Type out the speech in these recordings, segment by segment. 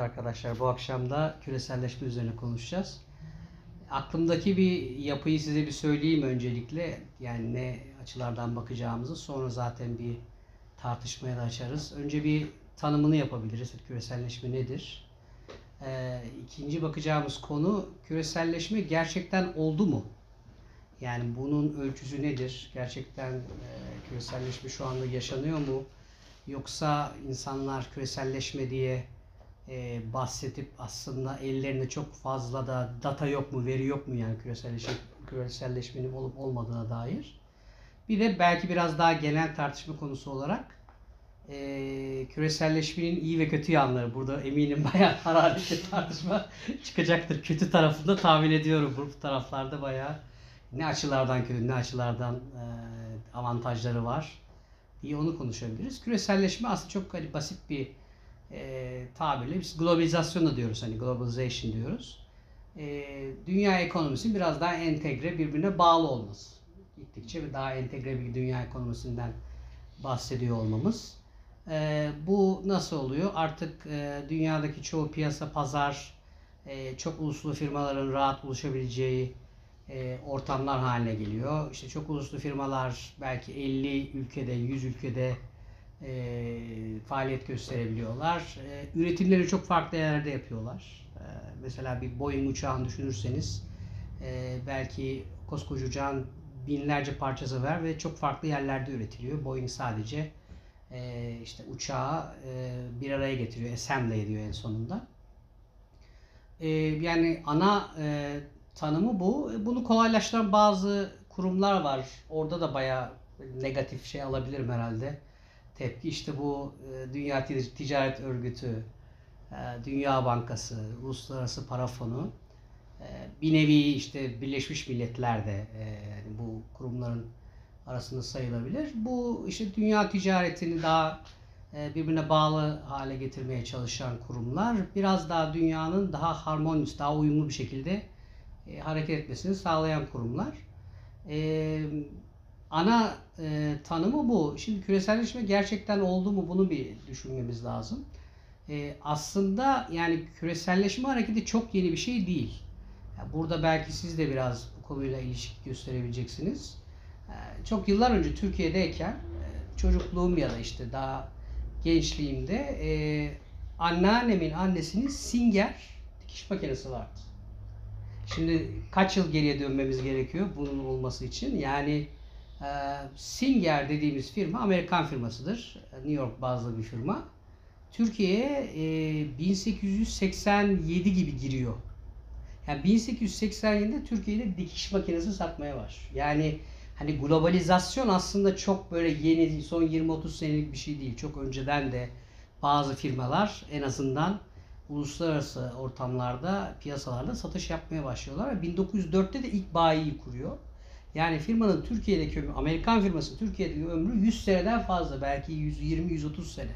arkadaşlar. Bu akşam da küreselleşme üzerine konuşacağız. Aklımdaki bir yapıyı size bir söyleyeyim öncelikle. Yani ne açılardan bakacağımızı. Sonra zaten bir tartışmaya da açarız. Önce bir tanımını yapabiliriz. Küreselleşme nedir? Ee, ikinci bakacağımız konu küreselleşme gerçekten oldu mu? Yani bunun ölçüsü nedir? Gerçekten e, küreselleşme şu anda yaşanıyor mu? Yoksa insanlar küreselleşme diye e, bahsedip aslında ellerinde çok fazla da data yok mu, veri yok mu yani küreselleşme, küreselleşmenin olup olmadığına dair. Bir de belki biraz daha genel tartışma konusu olarak e, küreselleşmenin iyi ve kötü yanları. Burada eminim bayağı hararetli tartışma çıkacaktır. Kötü tarafında tahmin ediyorum. Bu taraflarda bayağı ne açılardan kötü, ne açılardan e, avantajları var diye onu konuşabiliriz. Küreselleşme aslında çok hani basit bir e, tabirle biz globalizasyon da diyoruz hani globalization diyoruz. E, dünya ekonomisinin biraz daha entegre birbirine bağlı olması. Gittikçe ve daha entegre bir dünya ekonomisinden bahsediyor olmamız. E, bu nasıl oluyor? Artık e, dünyadaki çoğu piyasa, pazar, e, çok uluslu firmaların rahat buluşabileceği e, ortamlar haline geliyor. İşte çok uluslu firmalar belki 50 ülkede, 100 ülkede e, faaliyet gösterebiliyorlar. E, üretimleri çok farklı yerlerde yapıyorlar. E, mesela bir Boeing uçağını düşünürseniz e, belki koskoca uçağın binlerce parçası var ve çok farklı yerlerde üretiliyor. Boeing sadece e, işte uçağı e, bir araya getiriyor, assemble ediyor en sonunda. E, yani ana e, tanımı bu. Bunu kolaylaştıran bazı kurumlar var. Orada da bayağı negatif şey alabilirim herhalde. Tepki işte bu e, Dünya Ticaret Örgütü, e, Dünya Bankası, Uluslararası Para Fonu, e, bir nevi işte Birleşmiş Milletler de yani bu kurumların arasında sayılabilir. Bu işte dünya ticaretini daha birbirine bağlı hale getirmeye çalışan kurumlar biraz daha dünyanın daha harmonist, daha uyumlu bir şekilde hareket etmesini sağlayan kurumlar. Ana e, tanımı bu. Şimdi küreselleşme gerçekten oldu mu bunu bir düşünmemiz lazım. E, aslında yani küreselleşme hareketi çok yeni bir şey değil. Yani burada belki siz de biraz bu konuyla ilişki gösterebileceksiniz. E, çok yıllar önce Türkiye'deyken e, çocukluğum ya da işte daha gençliğimde e, anneannemin annesinin Singer dikiş makinesi vardı. Şimdi kaç yıl geriye dönmemiz gerekiyor bunun olması için? Yani Singer dediğimiz firma Amerikan firmasıdır. New York bazlı bir firma. Türkiye'ye e, 1887 gibi giriyor. Yani 1887'de Türkiye'de dikiş makinesi satmaya var. Yani hani globalizasyon aslında çok böyle yeni son 20-30 senelik bir şey değil. Çok önceden de bazı firmalar en azından uluslararası ortamlarda, piyasalarda satış yapmaya başlıyorlar. Ve 1904'te de ilk bayiyi kuruyor. Yani firmanın Türkiye'deki ömrü, Amerikan firması Türkiye'deki ömrü 100 seneden fazla. Belki 120-130 sene.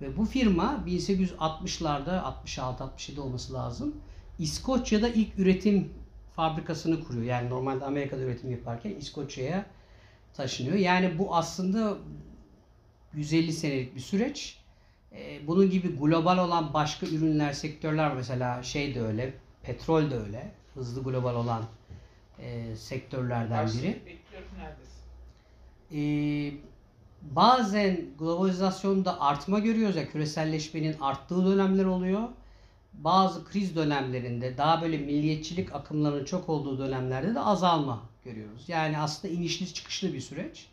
Ve bu firma 1860'larda, 66-67 olması lazım. İskoçya'da ilk üretim fabrikasını kuruyor. Yani normalde Amerika'da üretim yaparken İskoçya'ya taşınıyor. Yani bu aslında 150 senelik bir süreç. E, bunun gibi global olan başka ürünler, sektörler. Mesela şey de öyle, petrol de öyle. Hızlı global olan e, sektörlerden biri. E, bazen globalizasyonda artma görüyoruz. Yani küreselleşmenin arttığı dönemler oluyor. Bazı kriz dönemlerinde daha böyle milliyetçilik akımlarının çok olduğu dönemlerde de azalma görüyoruz. Yani aslında inişli çıkışlı bir süreç.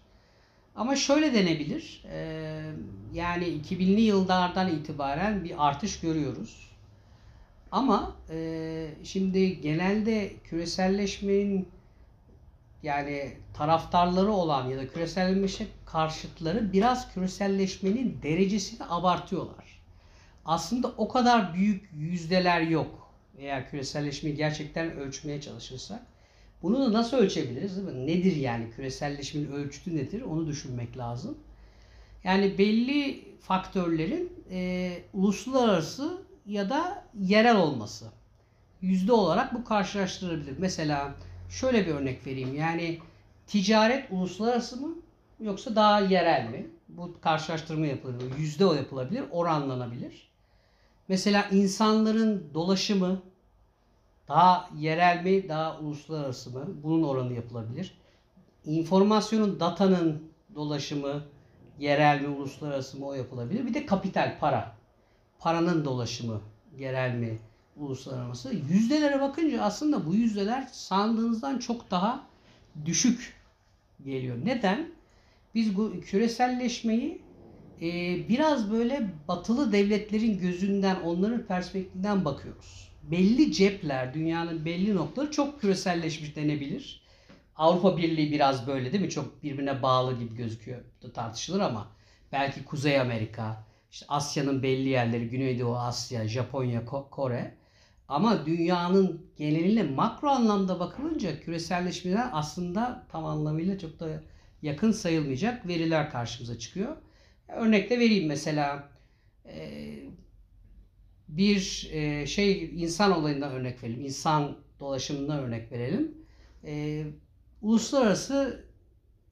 Ama şöyle denebilir. E, yani 2000'li yıllardan itibaren bir artış görüyoruz. Ama e, şimdi genelde küreselleşmenin yani taraftarları olan ya da küreselleşme karşıtları biraz küreselleşmenin derecesini abartıyorlar. Aslında o kadar büyük yüzdeler yok. Eğer küreselleşmeyi gerçekten ölçmeye çalışırsak. Bunu da nasıl ölçebiliriz? Değil mi? Nedir yani küreselleşmenin ölçütü nedir? Onu düşünmek lazım. Yani belli faktörlerin e, uluslararası ya da yerel olması. Yüzde olarak bu karşılaştırılabilir. Mesela şöyle bir örnek vereyim. Yani ticaret uluslararası mı yoksa daha yerel mi? Bu karşılaştırma yapılır. Yüzde o yapılabilir, oranlanabilir. Mesela insanların dolaşımı daha yerel mi, daha uluslararası mı? Bunun oranı yapılabilir. İnformasyonun, datanın dolaşımı yerel mi, uluslararası mı o yapılabilir. Bir de kapital, para. Paranın dolaşımı yerel mi, uluslararası. Yüzdelere bakınca aslında bu yüzdeler sandığınızdan çok daha düşük geliyor. Neden? Biz bu küreselleşmeyi e, biraz böyle batılı devletlerin gözünden, onların perspektifinden bakıyoruz. Belli cepler, dünyanın belli noktaları çok küreselleşmiş denebilir. Avrupa Birliği biraz böyle değil mi? Çok birbirine bağlı gibi gözüküyor. Tartışılır ama belki Kuzey Amerika, işte Asya'nın belli yerleri, Güneydoğu Asya, Japonya, Ko- Kore. Ama dünyanın geneline makro anlamda bakılınca küreselleşmeden aslında tam anlamıyla çok da yakın sayılmayacak veriler karşımıza çıkıyor. Örnek de vereyim mesela e, bir e, şey insan olayından örnek verelim. İnsan dolaşımından örnek verelim. E, uluslararası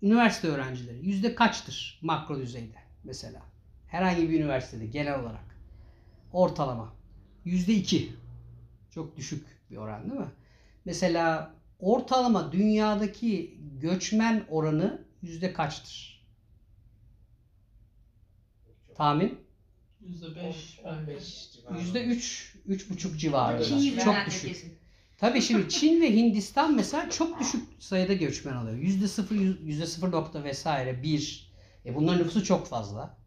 üniversite öğrencileri yüzde kaçtır makro düzeyde mesela? Herhangi bir üniversitede genel olarak ortalama yüzde iki. Çok düşük bir oran değil mi? Mesela ortalama dünyadaki göçmen oranı yüzde kaçtır? Tahmin? %5 15 civarı. Yüzde üç, üç buçuk civarında. Çok düşük. Tabii şimdi Çin ve Hindistan mesela çok düşük sayıda göçmen alıyor. Yüzde sıfır, yüzde sıfır nokta vesaire bir. E bunların nüfusu çok fazla.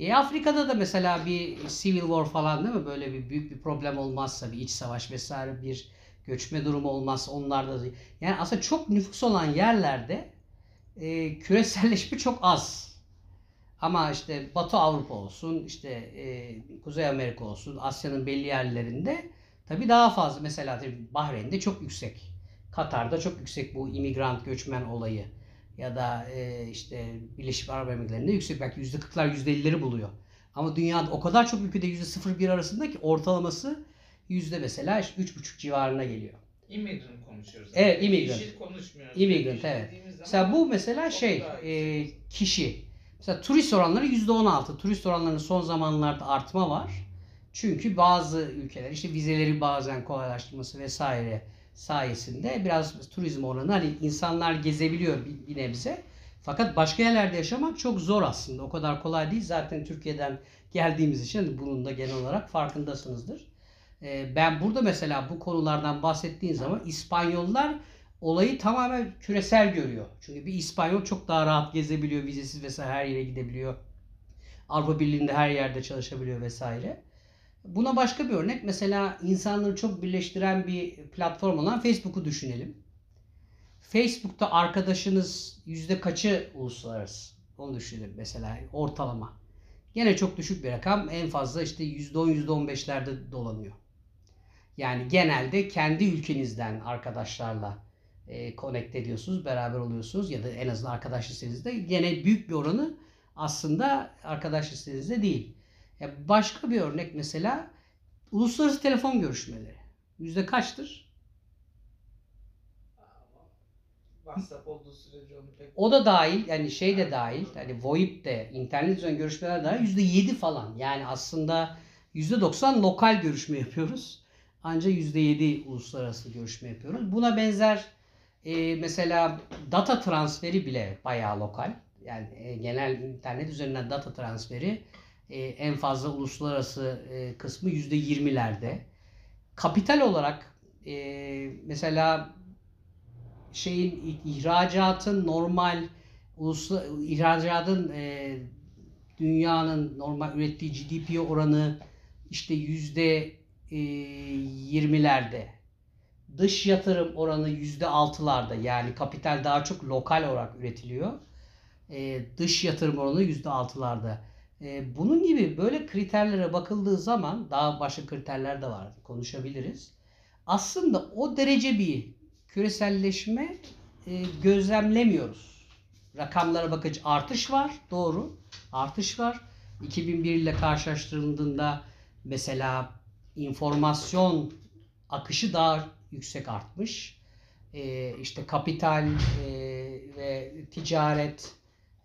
E Afrika'da da mesela bir civil war falan değil mi? Böyle bir büyük bir problem olmazsa bir iç savaş vesaire bir göçme durumu olmazsa onlarda da yani aslında çok nüfus olan yerlerde e, küreselleşme çok az. Ama işte Batı Avrupa olsun, işte e, Kuzey Amerika olsun, Asya'nın belli yerlerinde tabii daha fazla. Mesela tabii Bahreyn'de çok yüksek. Katar'da çok yüksek bu imigrant göçmen olayı. Ya da e, işte Birleşik Arap Emirlikleri'nde yüksek. Belki %40'lar %50'leri buluyor. Ama dünyada o kadar çok ülkede %0,1 arasında ki ortalaması yüzde mesela işte 3,5 civarına geliyor. Immigrant konuşuyoruz. Evet, immigrant. Kişi konuşmuyoruz. Immigrant, Kişi evet. Mesela bu mesela şey e, kişi. Mesela turist oranları %16. Turist oranlarının son zamanlarda artma var. Çünkü bazı ülkeler işte vizeleri bazen kolaylaştırması vesaire sayesinde biraz turizm oranı hani insanlar gezebiliyor bir, bir nebze. Fakat başka yerlerde yaşamak çok zor aslında. O kadar kolay değil. Zaten Türkiye'den geldiğimiz için hani bunun da genel olarak farkındasınızdır. Ee, ben burada mesela bu konulardan bahsettiğin zaman İspanyollar olayı tamamen küresel görüyor. Çünkü bir İspanyol çok daha rahat gezebiliyor, vizesiz vesaire her yere gidebiliyor. Avrupa Birliği'nde her yerde çalışabiliyor vesaire. Buna başka bir örnek mesela insanları çok birleştiren bir platform olan Facebook'u düşünelim. Facebook'ta arkadaşınız yüzde kaçı uluslararası? Onu düşünelim mesela ortalama. Gene çok düşük bir rakam. En fazla işte %10 %15'lerde dolanıyor. Yani genelde kendi ülkenizden arkadaşlarla e, connect ediyorsunuz, beraber oluyorsunuz ya da en azından arkadaş listenizde gene büyük bir oranı aslında arkadaş listenizde değil. Başka bir örnek mesela uluslararası telefon görüşmeleri. Yüzde kaçtır? WhatsApp olduğu sürece onu pek O da dahil yani şey de dahil hani VoIP de internet üzerinden görüşmeler dahil yüzde yedi falan. Yani aslında yüzde doksan lokal görüşme yapıyoruz. Ancak yüzde yedi uluslararası görüşme yapıyoruz. Buna benzer e, mesela data transferi bile bayağı lokal. Yani e, genel internet üzerinden data transferi e, en fazla uluslararası e, kısmı yüzde yirmilerde. Kapital olarak e, mesela şeyin ihracatın normal ulusla ihracatın e, dünyanın normal ürettiği GDP oranı işte yüzde e, yirmilerde. Dış yatırım oranı yüzde altılarda. Yani kapital daha çok lokal olarak üretiliyor. E, dış yatırım oranı yüzde altılarda. E, bunun gibi böyle kriterlere bakıldığı zaman daha başka kriterler de var. Konuşabiliriz. Aslında o derece bir küreselleşme e, gözlemlemiyoruz. Rakamlara bakınca artış var. Doğru. Artış var. 2001 ile karşılaştırıldığında mesela informasyon akışı daha yüksek artmış. E, işte kapital e, ve ticaret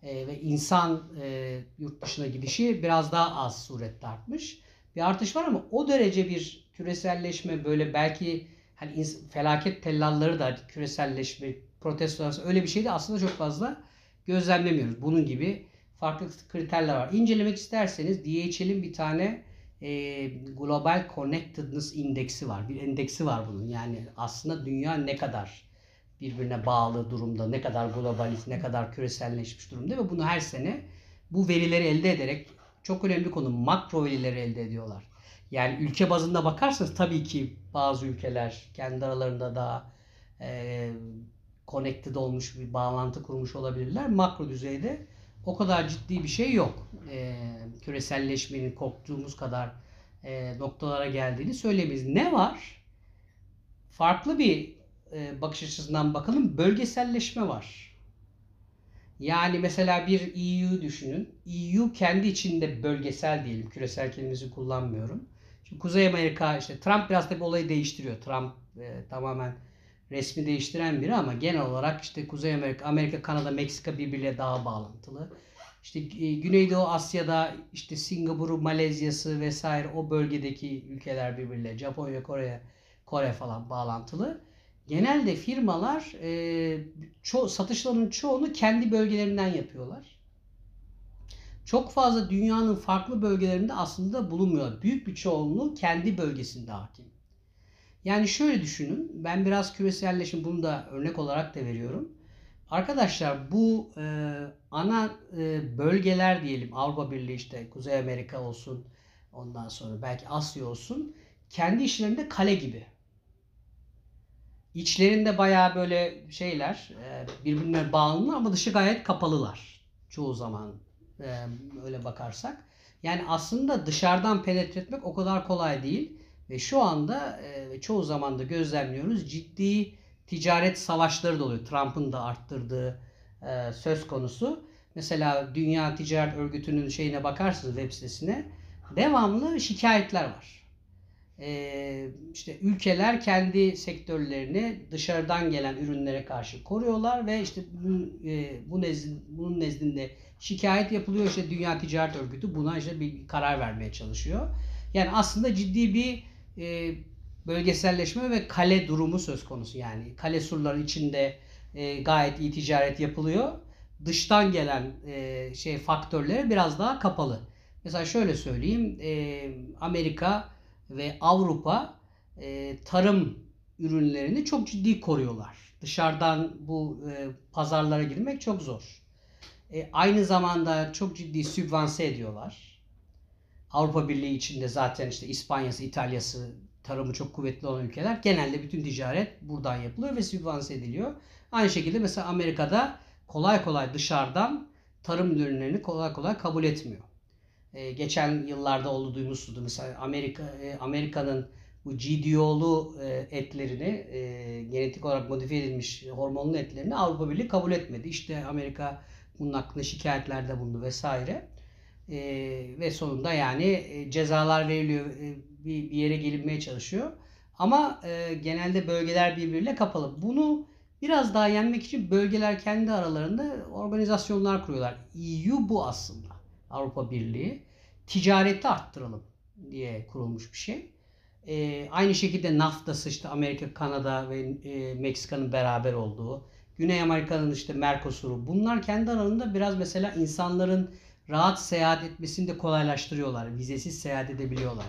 e, ve insan e, yurt dışına gidişi biraz daha az surette artmış. bir artış var ama o derece bir küreselleşme böyle belki hani felaket tellalları da küreselleşme, protesto öyle bir şey de aslında çok fazla gözlemlemiyoruz. Bunun gibi farklı kriterler var. İncelemek isterseniz DHL'in bir tane e, Global Connectedness indeksi var. Bir endeksi var bunun. Yani aslında dünya ne kadar birbirine bağlı durumda, ne kadar globalist, ne kadar küreselleşmiş durumda ve bunu her sene bu verileri elde ederek çok önemli konu makro verileri elde ediyorlar. Yani ülke bazında bakarsanız tabii ki bazı ülkeler kendi aralarında daha e, connected olmuş bir bağlantı kurmuş olabilirler. Makro düzeyde o kadar ciddi bir şey yok. E, küreselleşmenin korktuğumuz kadar e, noktalara geldiğini söyleyemeyiz. Ne var? Farklı bir e, bakış açısından bakalım. Bölgeselleşme var. Yani mesela bir EU düşünün. EU kendi içinde bölgesel diyelim. Küresel kelimesi kullanmıyorum. Şimdi Kuzey Amerika işte Trump biraz tabii olayı değiştiriyor. Trump e, tamamen resmi değiştiren biri ama genel olarak işte Kuzey Amerika, Amerika, Kanada, Meksika birbiriyle daha bağlantılı. İşte e, Güneydoğu Asya'da işte Singapur'u, Malezya'sı vesaire o bölgedeki ülkeler birbiriyle Japonya, Kore, Kore falan bağlantılı. Genelde firmalar e, ço satışlarının çoğunu kendi bölgelerinden yapıyorlar. Çok fazla dünyanın farklı bölgelerinde aslında bulunmuyor. Büyük bir çoğunluğu kendi bölgesinde hakim. Yani şöyle düşünün. Ben biraz küreselleşim bunu da örnek olarak da veriyorum. Arkadaşlar bu e, ana e, bölgeler diyelim Avrupa Birliği işte Kuzey Amerika olsun ondan sonra belki Asya olsun kendi işlerinde kale gibi. İçlerinde bayağı böyle şeyler e, birbirine bağlı ama dışı gayet kapalılar çoğu zaman e, öyle bakarsak. Yani aslında dışarıdan penetre etmek o kadar kolay değil ve şu anda e, çoğu zaman da gözlemliyoruz ciddi ticaret savaşları da oluyor. Trump'ın da arttırdığı söz konusu. Mesela Dünya Ticaret Örgütü'nün şeyine bakarsınız web sitesine devamlı şikayetler var. E, işte ülkeler kendi sektörlerini dışarıdan gelen ürünlere karşı koruyorlar ve işte bu bunun nezdinde şikayet yapılıyor. İşte Dünya Ticaret Örgütü buna işte bir karar vermeye çalışıyor. Yani aslında ciddi bir bölgeselleşme ve kale durumu söz konusu. Yani kale surları içinde gayet iyi ticaret yapılıyor. Dıştan gelen şey faktörlere biraz daha kapalı. Mesela şöyle söyleyeyim. E, Amerika ve Avrupa e, tarım ürünlerini çok ciddi koruyorlar. Dışarıdan bu e, pazarlara girmek çok zor. E, aynı zamanda çok ciddi sübvanse ediyorlar. Avrupa Birliği içinde zaten işte İspanya'sı, İtalya'sı tarımı çok kuvvetli olan ülkeler genelde bütün ticaret buradan yapılıyor ve sübvanse ediliyor. Aynı şekilde mesela Amerika'da kolay kolay dışarıdan tarım ürünlerini kolay kolay kabul etmiyor. Ee, geçen yıllarda oldu duymuşsunuz mesela Amerika e, Amerika'nın bu GDO'lu e, etlerini e, genetik olarak modifiye edilmiş hormonlu etlerini Avrupa Birliği kabul etmedi. İşte Amerika bunun hakkında şikayetlerde bulundu vesaire. E, ve sonunda yani e, cezalar veriliyor, e, bir, bir yere gelinmeye çalışıyor. Ama e, genelde bölgeler birbiriyle kapalı. Bunu biraz daha yenmek için bölgeler kendi aralarında organizasyonlar kuruyorlar. EU bu aslında. Avrupa Birliği. Ticareti arttıralım diye kurulmuş bir şey. E, aynı şekilde NAFTA'sı işte Amerika, Kanada ve e, Meksika'nın beraber olduğu. Güney Amerika'nın işte Mercosur'u. Bunlar kendi aralarında biraz mesela insanların rahat seyahat etmesini de kolaylaştırıyorlar. Vizesiz seyahat edebiliyorlar.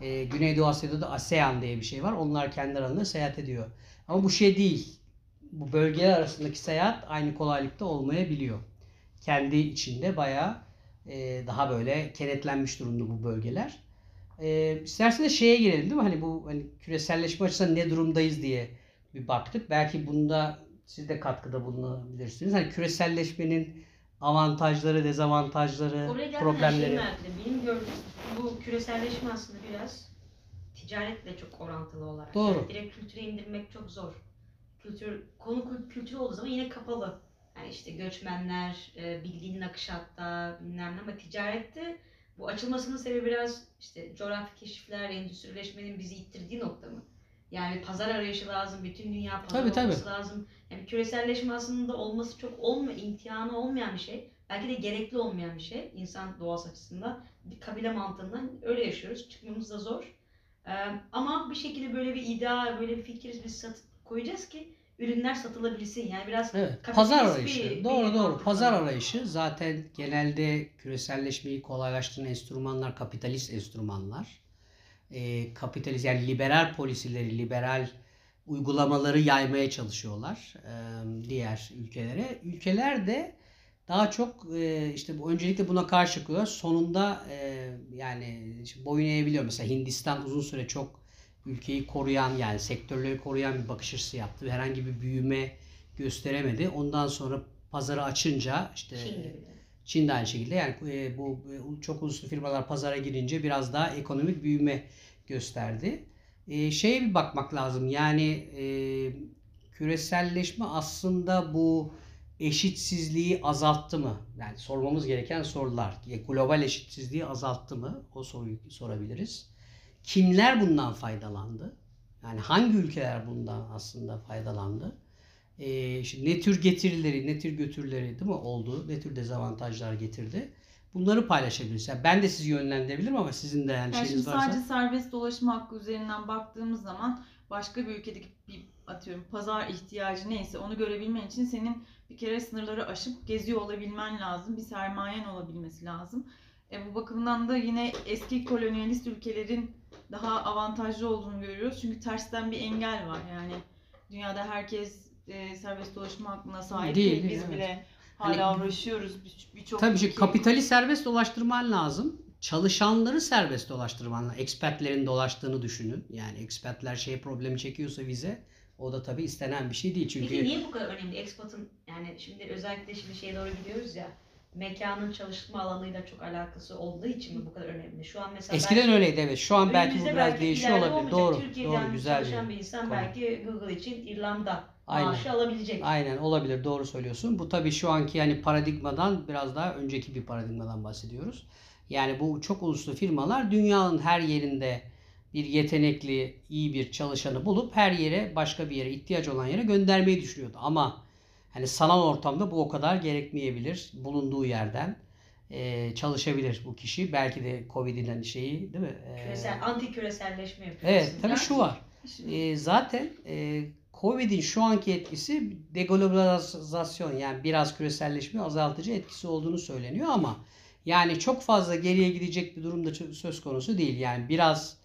Ee, Güneydoğu Asya'da da ASEAN diye bir şey var. Onlar kendi aralarında seyahat ediyor. Ama bu şey değil. Bu bölgeler arasındaki seyahat aynı kolaylıkta olmayabiliyor. Kendi içinde bayağı e, daha böyle kenetlenmiş durumda bu bölgeler. E, isterseniz şeye girelim değil mi? Hani bu hani küreselleşme açısından ne durumdayız diye bir baktık. Belki bunda siz de katkıda bulunabilirsiniz. Hani küreselleşmenin avantajları, dezavantajları, Oraya problemleri. şey. Benim gördüğüm bu küreselleşme aslında biraz ticaretle çok orantılı olarak. Doğru. Yani direkt kültüre indirmek çok zor. Kültür, konu kültür olduğu zaman yine kapalı. Yani işte göçmenler, e, bilginin akışı hatta bilmem ne ama ticarette bu açılmasının sebebi biraz işte coğrafi keşifler, endüstrileşmenin bizi ittirdiği nokta mı? Yani pazar arayışı lazım, bütün dünya pazar Tabii, tabii. olması lazım. Yani küreselleşme aslında olması çok olma, imtihanı olmayan bir şey. Belki de gerekli olmayan bir şey insan doğası açısından. Bir kabile mantığından öyle yaşıyoruz. Çıkmamız da zor. Ee, ama bir şekilde böyle bir iddia, böyle bir fikir biz satıp koyacağız ki ürünler satılabilsin. Yani biraz Evet, pazar bir- arayışı. bir doğru doğru. mantık Pazar var. arayışı zaten genelde küreselleşmeyi kolaylaştıran enstrümanlar kapitalist enstrümanlar. Ee, kapitalist yani liberal polisileri, liberal uygulamaları yaymaya çalışıyorlar e, diğer ülkelere. Ülkeler de daha çok e, işte bu öncelikle buna karşı çıkıyor. Sonunda e, yani işte boyun eğebiliyor. Mesela Hindistan uzun süre çok ülkeyi koruyan yani sektörleri koruyan bir bakış açısı yaptı. Herhangi bir büyüme gösteremedi. Ondan sonra pazarı açınca işte Çin gibi de. Çin de aynı şekilde yani e, bu e, çok uluslu firmalar pazara girince biraz daha ekonomik büyüme gösterdi. E, şeye bir bakmak lazım yani küreselleşme aslında bu eşitsizliği azalttı mı? Yani sormamız gereken sorular. Global eşitsizliği azalttı mı? O soruyu sorabiliriz. Kimler bundan faydalandı? Yani hangi ülkeler bundan aslında faydalandı? Ee, şimdi ne tür getirileri, ne tür götürüleri değil mi oldu? Ne tür dezavantajlar getirdi? Bunları paylaşabiliriz. Yani ben de sizi yönlendirebilirim ama sizin de yani Yani şeyiniz varsa. sadece serbest dolaşım hakkı üzerinden baktığımız zaman başka bir ülkedeki bir atıyorum pazar ihtiyacı neyse onu görebilmen için senin bir kere sınırları aşıp geziyor olabilmen lazım. Bir sermayen olabilmesi lazım. E bu bakımdan da yine eski kolonyalist ülkelerin daha avantajlı olduğunu görüyoruz. Çünkü tersten bir engel var. Yani dünyada herkes e, serbest dolaşım hakkına sahip Değil, değil. Biz evet. bile Hani- hala uğraşıyoruz. Bir- Birçok Tabii ki kapitali serbest dolaştırman lazım. Çalışanları serbest dolaştırman lazım. Expertlerin dolaştığını düşünün. Yani expertler şey problemi çekiyorsa vize o da tabii istenen bir şey değil. Çünkü Peki niye bu kadar önemli? Expat'ın yani şimdi özellikle şimdi şeye doğru gidiyoruz ya mekanın çalışma alanıyla çok alakası olduğu için mi bu kadar önemli? Şu an mesela eskiden belki- öyleydi evet. Şu an belki bu biraz belki değişiyor olabilir. olmayacak. Doğru. Türkiye'den Doğru güzel çalışan bir bir insan konu. belki Google için İrlanda Aynen. maaşı alabilecek. Aynen olabilir doğru söylüyorsun. Bu tabii şu anki yani paradigmadan biraz daha önceki bir paradigmadan bahsediyoruz. Yani bu çok uluslu firmalar dünyanın her yerinde bir yetenekli, iyi bir çalışanı bulup her yere başka bir yere ihtiyaç olan yere göndermeyi düşünüyordu. Ama hani sanal ortamda bu o kadar gerekmeyebilir. Bulunduğu yerden e, çalışabilir bu kişi. Belki de Covid'in hani şeyi değil mi? E, Küresel, anti küreselleşme yapıyor. evet tabii şu var. E, zaten e, Covid'in şu anki etkisi deglobalizasyon yani biraz küreselleşme azaltıcı etkisi olduğunu söyleniyor ama yani çok fazla geriye gidecek bir durumda söz konusu değil. Yani biraz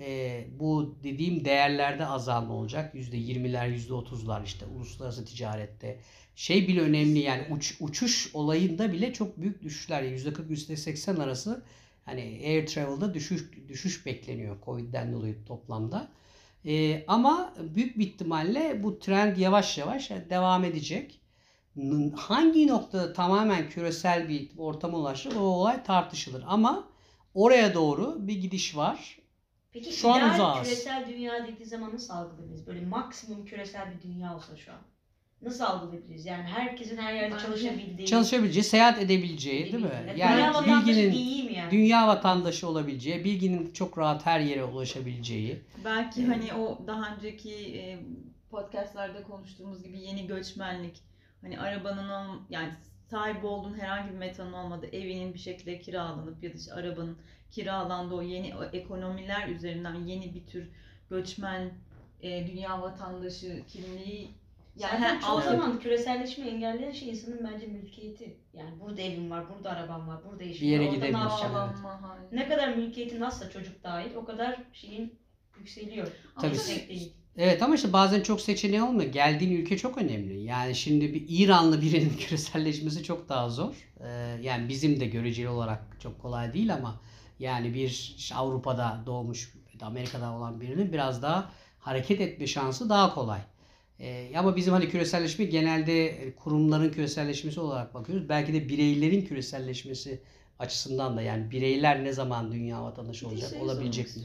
e, bu dediğim değerlerde azalma olacak. %20'ler, %30'lar işte uluslararası ticarette. Şey bile önemli yani uç, uçuş olayında bile çok büyük düşüşler. Yani %40, %80 arası hani air travel'da düşüş düşüş bekleniyor Covid'den dolayı toplamda. Ee, ama büyük bir ihtimalle bu trend yavaş yavaş devam edecek. Hangi noktada tamamen küresel bir ortama ulaşır o olay tartışılır. Ama oraya doğru bir gidiş var. Peki Şu an uzağız. küresel dünya dediği zaman nasıl algılayabiliriz? Böyle maksimum küresel bir dünya olsa şu an. Nasıl algılayabiliriz? Yani herkesin her yerde çalışabildiği. Çalışabileceği, seyahat edebileceği değil mi? Yani Yani dünya bilginin değil yani? dünya vatandaşı olabileceği, bilginin çok rahat her yere ulaşabileceği. Belki hani o daha önceki e, podcastlerde konuştuğumuz gibi yeni göçmenlik hani arabanın ol, yani sahip olduğun herhangi bir metanın olmadığı evinin bir şekilde kiralanıp ya da işte arabanın kiralandığı o yeni o ekonomiler üzerinden yeni bir tür göçmen e, dünya vatandaşı kimliği yani Zaten çoğu zaman küreselleşme engelleyen şey insanın bence mülkiyeti. Yani burada evim var, burada arabam var, burada işim Bir yere var. evet. Ne kadar mülkiyetin azsa çocuk dahil o kadar şeyin yükseliyor. Tabii. Değil. Evet ama işte bazen çok seçeneği olmuyor. Geldiğin ülke çok önemli. Yani şimdi bir İranlı birinin küreselleşmesi çok daha zor. Ee, yani bizim de göreceli olarak çok kolay değil ama yani bir işte Avrupa'da doğmuş, Amerika'da olan birinin biraz daha hareket etme şansı daha kolay. Ee, ama bizim hani küreselleşme genelde kurumların küreselleşmesi olarak bakıyoruz. Belki de bireylerin küreselleşmesi açısından da yani bireyler ne zaman dünya vatandaşı olacak, şey olabilecek mi?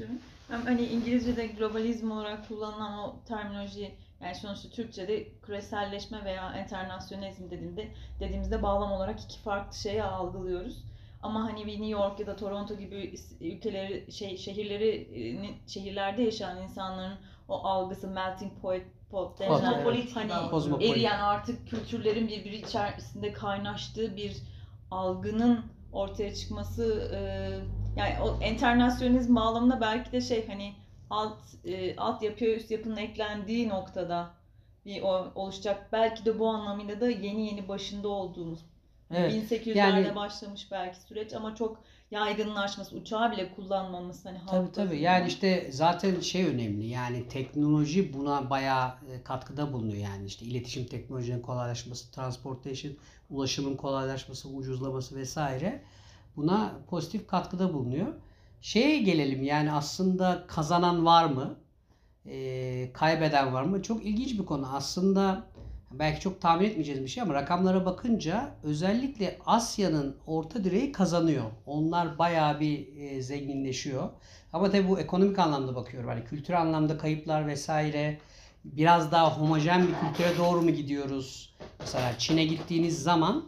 Hem hani İngilizce'de globalizm olarak kullanılan o terminoloji yani sonuçta Türkçe'de küreselleşme veya internasyonalizm dediğinde dediğimizde bağlam olarak iki farklı şeyi algılıyoruz. Ama hani bir New York ya da Toronto gibi ülkeleri şey şehirleri şehirlerde yaşayan insanların o algısı melting pot pot denilen Kozmopolit hani eriyen artık kültürlerin birbiri içerisinde kaynaştığı bir algının ortaya çıkması e, yani o enternasyonizm bağlamında belki de şey hani alt e, alt yapıya üst yapının eklendiği noktada bir o, oluşacak. Belki de bu anlamıyla da yeni yeni başında olduğumuz Evet. 1800'lerde Yani- başlamış belki süreç ama çok yaygınlaşması, uçağı bile kullanmamız hani Tabii tabii. Yani işte zaten şey önemli. Yani teknoloji buna bayağı e, katkıda bulunuyor. Yani işte iletişim teknolojinin kolaylaşması, transportation, ulaşımın kolaylaşması, ucuzlaması vesaire buna pozitif katkıda bulunuyor. Şeye gelelim yani aslında kazanan var mı? E, kaybeden var mı? Çok ilginç bir konu. Aslında belki çok tahmin etmeyeceğiz bir şey ama rakamlara bakınca özellikle Asya'nın orta direği kazanıyor. Onlar bayağı bir e, zenginleşiyor. Ama tabii bu ekonomik anlamda bakıyorum. Hani kültürel anlamda kayıplar vesaire biraz daha homojen bir kültüre doğru mu gidiyoruz? Mesela Çin'e gittiğiniz zaman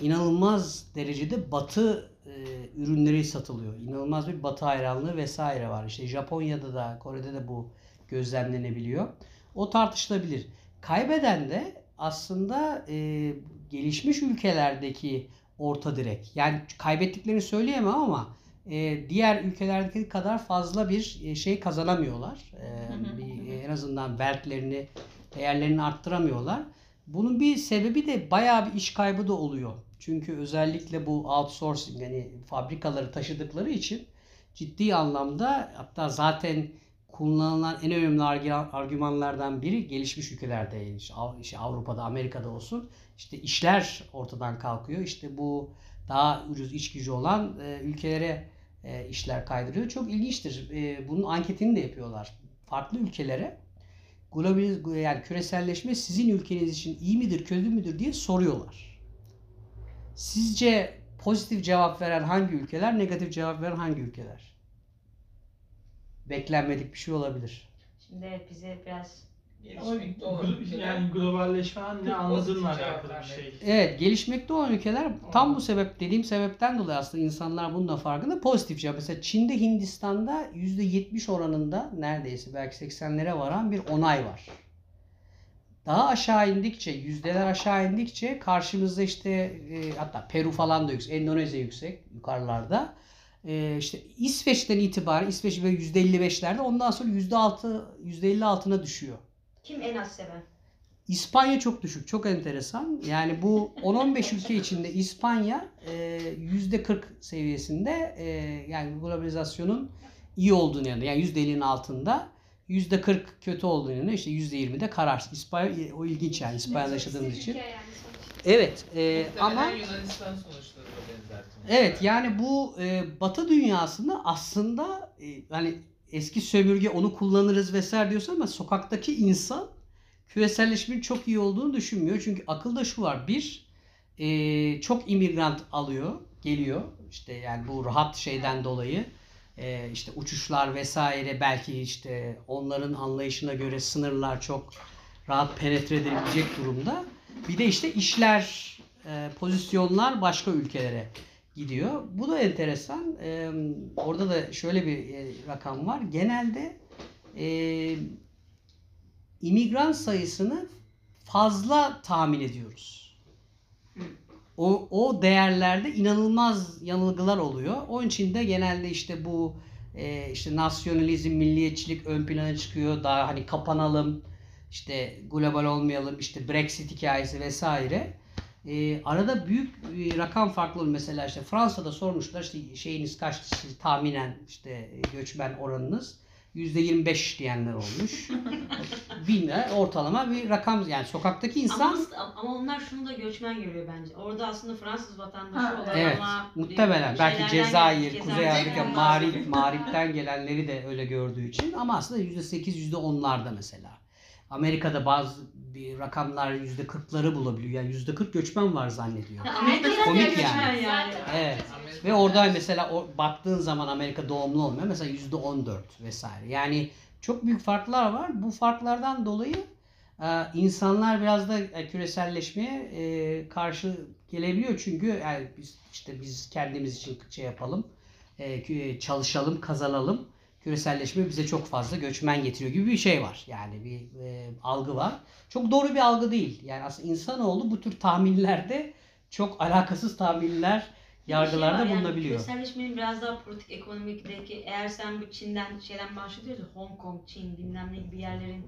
inanılmaz derecede batı e, ürünleri satılıyor. İnanılmaz bir batı hayranlığı vesaire var. İşte Japonya'da da Kore'de de bu gözlemlenebiliyor. O tartışılabilir. Kaybeden de aslında e, gelişmiş ülkelerdeki orta direk. Yani kaybettiklerini söyleyemem ama e, diğer ülkelerdeki kadar fazla bir e, şey kazanamıyorlar. E, bir, en azından vertlerini, değerlerini arttıramıyorlar. Bunun bir sebebi de bayağı bir iş kaybı da oluyor. Çünkü özellikle bu outsourcing yani fabrikaları taşıdıkları için ciddi anlamda hatta zaten kullanılan en önemli argü- argümanlardan biri gelişmiş ülkelerde işte Av- işte Avrupa'da Amerika'da olsun işte işler ortadan kalkıyor. İşte bu daha ucuz iş gücü olan e, ülkelere e, işler kaydırıyor. Çok ilginçtir. E, bunun anketini de yapıyorlar. Farklı ülkelere globaliz yani küreselleşme sizin ülkeniz için iyi midir, kötü müdür diye soruyorlar. Sizce pozitif cevap veren hangi ülkeler, negatif cevap veren hangi ülkeler? Beklenmedik bir şey olabilir. Şimdi evet bize biraz Gelişmekte olan ülkeler yani globalleşmen ne anladığınla alakalı bir şey. Evet, gelişmekte olan ülkeler tam bu sebep dediğim sebepten dolayı aslında insanlar bunun da farkında pozitif cevap. Mesela Çin'de Hindistan'da %70 oranında neredeyse belki 80'lere varan bir onay var. Daha aşağı indikçe, yüzdeler aşağı indikçe karşımızda işte e, hatta Peru falan da yüksek, Endonezya yüksek yukarılarda. E, işte İsveç'ten itibaren İsveç böyle %55'lerde ondan sonra %6, %50 altına düşüyor. kim en az seven? İspanya çok düşük. Çok enteresan. Yani bu 10-15 ülke içinde İspanya e, %40 seviyesinde e, yani globalizasyonun iyi olduğunu yanında. Yani %50'nin altında. %40 kötü olduğunu işte %20'de kararsız. İspanya o ilginç yani İspanya'da yaşadığımız için. Evet e, ama Yunanistan sonuçları. Evet yani bu e, Batı dünyasında aslında e, hani eski sömürge onu kullanırız vesaire diyorsun ama sokaktaki insan küreselleşmenin çok iyi olduğunu düşünmüyor. Çünkü akılda şu var. Bir, e, çok imigrant alıyor, geliyor. İşte yani bu rahat şeyden dolayı e, işte uçuşlar vesaire belki işte onların anlayışına göre sınırlar çok rahat penetre edilebilecek durumda. Bir de işte işler, e, pozisyonlar başka ülkelere gidiyor. Bu da enteresan. Ee, orada da şöyle bir e, rakam var. Genelde e, imigran sayısını fazla tahmin ediyoruz. O, o değerlerde inanılmaz yanılgılar oluyor. Onun için de genelde işte bu e, işte nasyonalizm, milliyetçilik ön plana çıkıyor. Daha hani kapanalım, işte global olmayalım, işte Brexit hikayesi vesaire. E, arada büyük e, rakam farklılığı mesela işte Fransa'da sormuşlar işte şeyiniz kaç tahminen işte göçmen oranınız %25 diyenler olmuş. Bilmiyorum ortalama bir rakam yani sokaktaki insan Ama, ama onlar şunu da göçmen görüyor bence. Orada aslında Fransız vatandaşı Ha, olan Evet, ama muhtemelen. Belki Cezayir, Kuzey Afrika, Mağrip. Mağrip'ten gelenleri de öyle gördüğü için ama aslında %8, %10'larda mesela. Amerika'da bazı bir rakamlar %40'ları bulabiliyor. Yani %40 göçmen var zannediyor. Ya Komik yani. yani. Evet. Ve orada mesela o, baktığın zaman Amerika doğumlu olmuyor. Mesela %14 vesaire. Yani çok büyük farklar var. Bu farklardan dolayı e, insanlar biraz da e, küreselleşmeye e, karşı gelebiliyor. Çünkü yani biz işte biz kendimiz için şey yapalım, çalışalım, kazanalım. Küreselleşme bize çok fazla göçmen getiriyor gibi bir şey var. Yani bir e, algı var. Çok doğru bir algı değil. Yani aslında insanoğlu bu tür tahminlerde çok alakasız tahminler yargılarda Bir şey var, yani bulunabiliyor. Küreselleşmenin biraz daha politik ekonomideki eğer sen bu Çin'den şeyden bahsediyorsun Hong Kong, Çin bilmem ne gibi yerlerin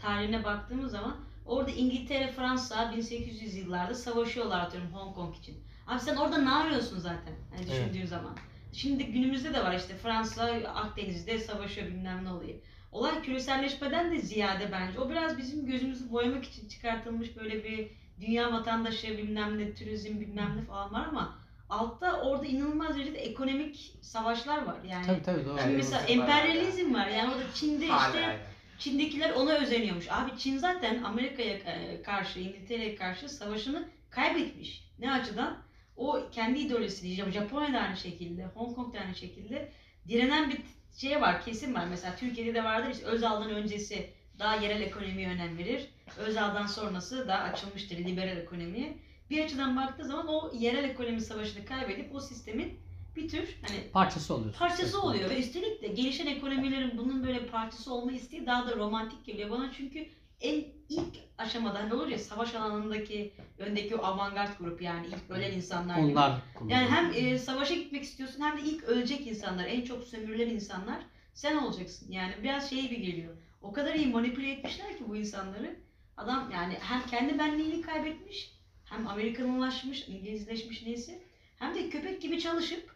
tarihine baktığımız zaman orada İngiltere, Fransa 1800 yıllarda savaşıyorlar atıyorum Hong Kong için. Abi sen orada ne arıyorsun zaten hani Evet. düşündüğün zaman. Şimdi günümüzde de var işte Fransa Akdeniz'de savaşıyor bilmem ne oluyor. Olay küreselleşmeden de ziyade bence. O biraz bizim gözümüzü boyamak için çıkartılmış böyle bir dünya vatandaşı bilmem ne, turizm bilmem ne falan var ama altta orada inanılmaz derecede ekonomik savaşlar var. Yani Tabii tabii doğru. Şimdi mesela Emperyalizm var. Yani orada Çin'de işte. Çin'dekiler ona özeniyormuş. Abi Çin zaten Amerika'ya e, karşı, İngiltere'ye karşı savaşını kaybetmiş. Ne açıdan? O kendi ideolojisiyle, Japonya'da aynı şekilde, Hong Kong'da aynı şekilde direnen bir şey var, kesim var. Mesela Türkiye'de de vardır işte Özal'dan öncesi daha yerel ekonomiye önem verir. Özal'dan sonrası daha açılmıştır liberal ekonomiye. Bir açıdan baktığı zaman o yerel ekonomi savaşını kaybedip o sistemin bir tür hani Parçası oluyorsun. parçası oluyor ve üstelik de gelişen ekonomilerin bunun böyle parçası olma isteği daha da romantik geliyor bana çünkü en ilk aşamada hani olur ya savaş alanındaki öndeki o avantgard grup yani ilk ölen insanlar gibi. Onlar Yani kullanıyor. hem e, savaşa gitmek istiyorsun hem de ilk ölecek insanlar, en çok sömürülen insanlar sen olacaksın. Yani biraz şey gibi geliyor. O kadar iyi manipüle etmişler ki bu insanları. Adam yani hem kendi benliğini kaybetmiş, hem Amerikanlaşmış, İngilizleşmiş neyse. Hem de köpek gibi çalışıp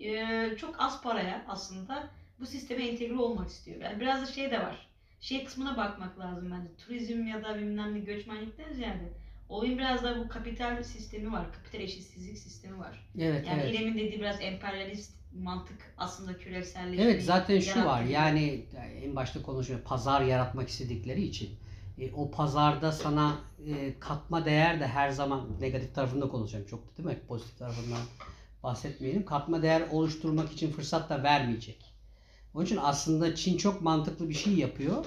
e, çok az paraya aslında bu sisteme entegre olmak istiyor. Yani biraz da şey de var. Şey kısmına bakmak lazım bence. Turizm ya da bilmem ne göçmenlikten ziyade. Olayın biraz da bu kapital sistemi var. Kapital eşitsizlik sistemi var. Evet Yani evet. İrem'in dediği biraz emperyalist mantık aslında küreselleşmeyi Evet zaten şu var yani en başta konuşuyor pazar yaratmak istedikleri için e, o pazarda sana e, katma değer de her zaman negatif tarafında konuşacağım çok değil mi? Pozitif tarafından bahsetmeyelim. Katma değer oluşturmak için fırsat da vermeyecek. Onun için aslında Çin çok mantıklı bir şey yapıyor.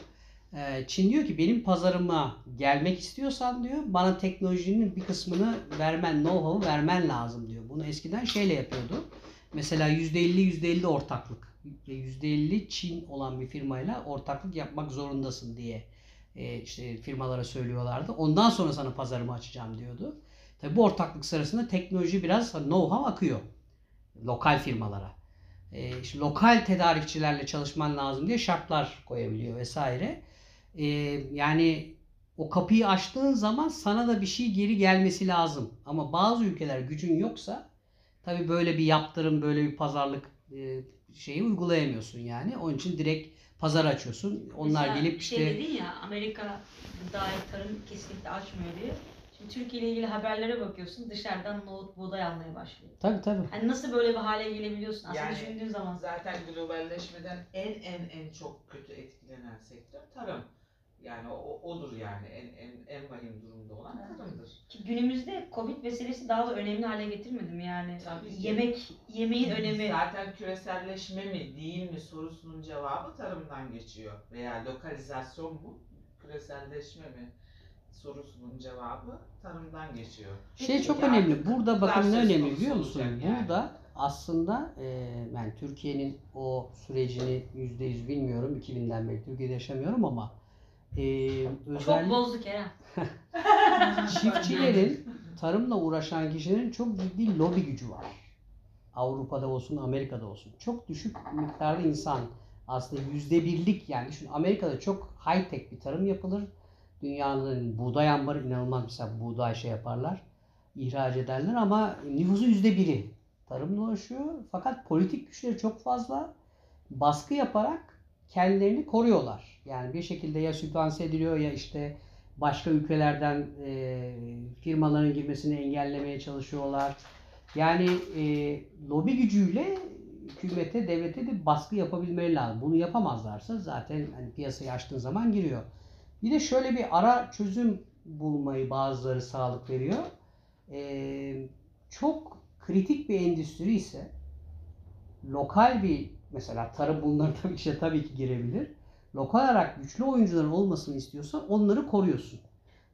E, Çin diyor ki benim pazarıma gelmek istiyorsan diyor bana teknolojinin bir kısmını vermen, know-how'u vermen lazım diyor. Bunu eskiden şeyle yapıyordu. Mesela %50 %50 ortaklık. %50 Çin olan bir firmayla ortaklık yapmak zorundasın diye e, işte firmalara söylüyorlardı. Ondan sonra sana pazarımı açacağım diyordu. Tabi bu ortaklık sırasında teknoloji biraz know-how akıyor. Lokal firmalara. E, lokal tedarikçilerle çalışman lazım diye şartlar koyabiliyor vesaire. E, yani o kapıyı açtığın zaman sana da bir şey geri gelmesi lazım. Ama bazı ülkeler gücün yoksa tabi böyle bir yaptırım, böyle bir pazarlık e, şeyi uygulayamıyorsun yani. Onun için direkt pazar açıyorsun. Onlar Mesela gelip işte Şey dedin ya Amerika gıdaya tarım kesinlikle açmıyor diye. Şimdi Türkiye ile ilgili haberlere bakıyorsun dışarıdan nohut buğday almaya başlıyor. tabi tabi. Hani nasıl böyle bir hale gelebiliyorsun aslında Yani düşündüğün zaman. Zaten globalleşmeden en en en çok kötü etkilenen sektör tarım. Yani o, odur yani en en en vahim durumda olan tarımdır. Ki günümüzde Covid meselesi daha da önemli hale getirmedim yani. Tabii ki. Yemek, yemeğin önemi. Zaten küreselleşme mi değil mi sorusunun cevabı tarımdan geçiyor. Veya lokalizasyon mu? Küreselleşme mi? sorusunun cevabı tarımdan geçiyor. Şey çok Yani önemli. Burada bakın ne önemli biliyor musun? yani. Burada aslında e, yani Türkiye'nin o sürecini yüzde yüz bilmiyorum. 2000'den beri Türkiye'de yaşamıyorum ama e, Çok özellikle bozdu Kerem. çiftçilerin tarımla uğraşan kişilerin çok ciddi lobi gücü var. Avrupa'da olsun, Amerika'da olsun. Çok düşük miktarda insan aslında yüzde birlik yani düşün Amerika'da çok high tech bir tarım yapılır. Dünyanın buğday ambarı inanılmaz mesela buğday şey yaparlar. ihraç ederler ama nüfusu yüzde biri tarımla uğraşıyor. Fakat politik güçleri çok fazla baskı yaparak kendilerini koruyorlar. Yani bir şekilde ya sübvanse ediliyor ya işte başka ülkelerden e, firmaların girmesini engellemeye çalışıyorlar. Yani e, lobi gücüyle hükümete, devlete de baskı yapabilmeleri lazım. Bunu yapamazlarsa zaten hani piyasayı açtığın zaman giriyor. Bir de şöyle bir ara çözüm bulmayı bazıları sağlık veriyor. E, çok kritik bir endüstri ise lokal bir mesela tarım bunlar tabii işe tabii ki girebilir. Lokal olarak güçlü oyuncuların olmasını istiyorsan onları koruyorsun.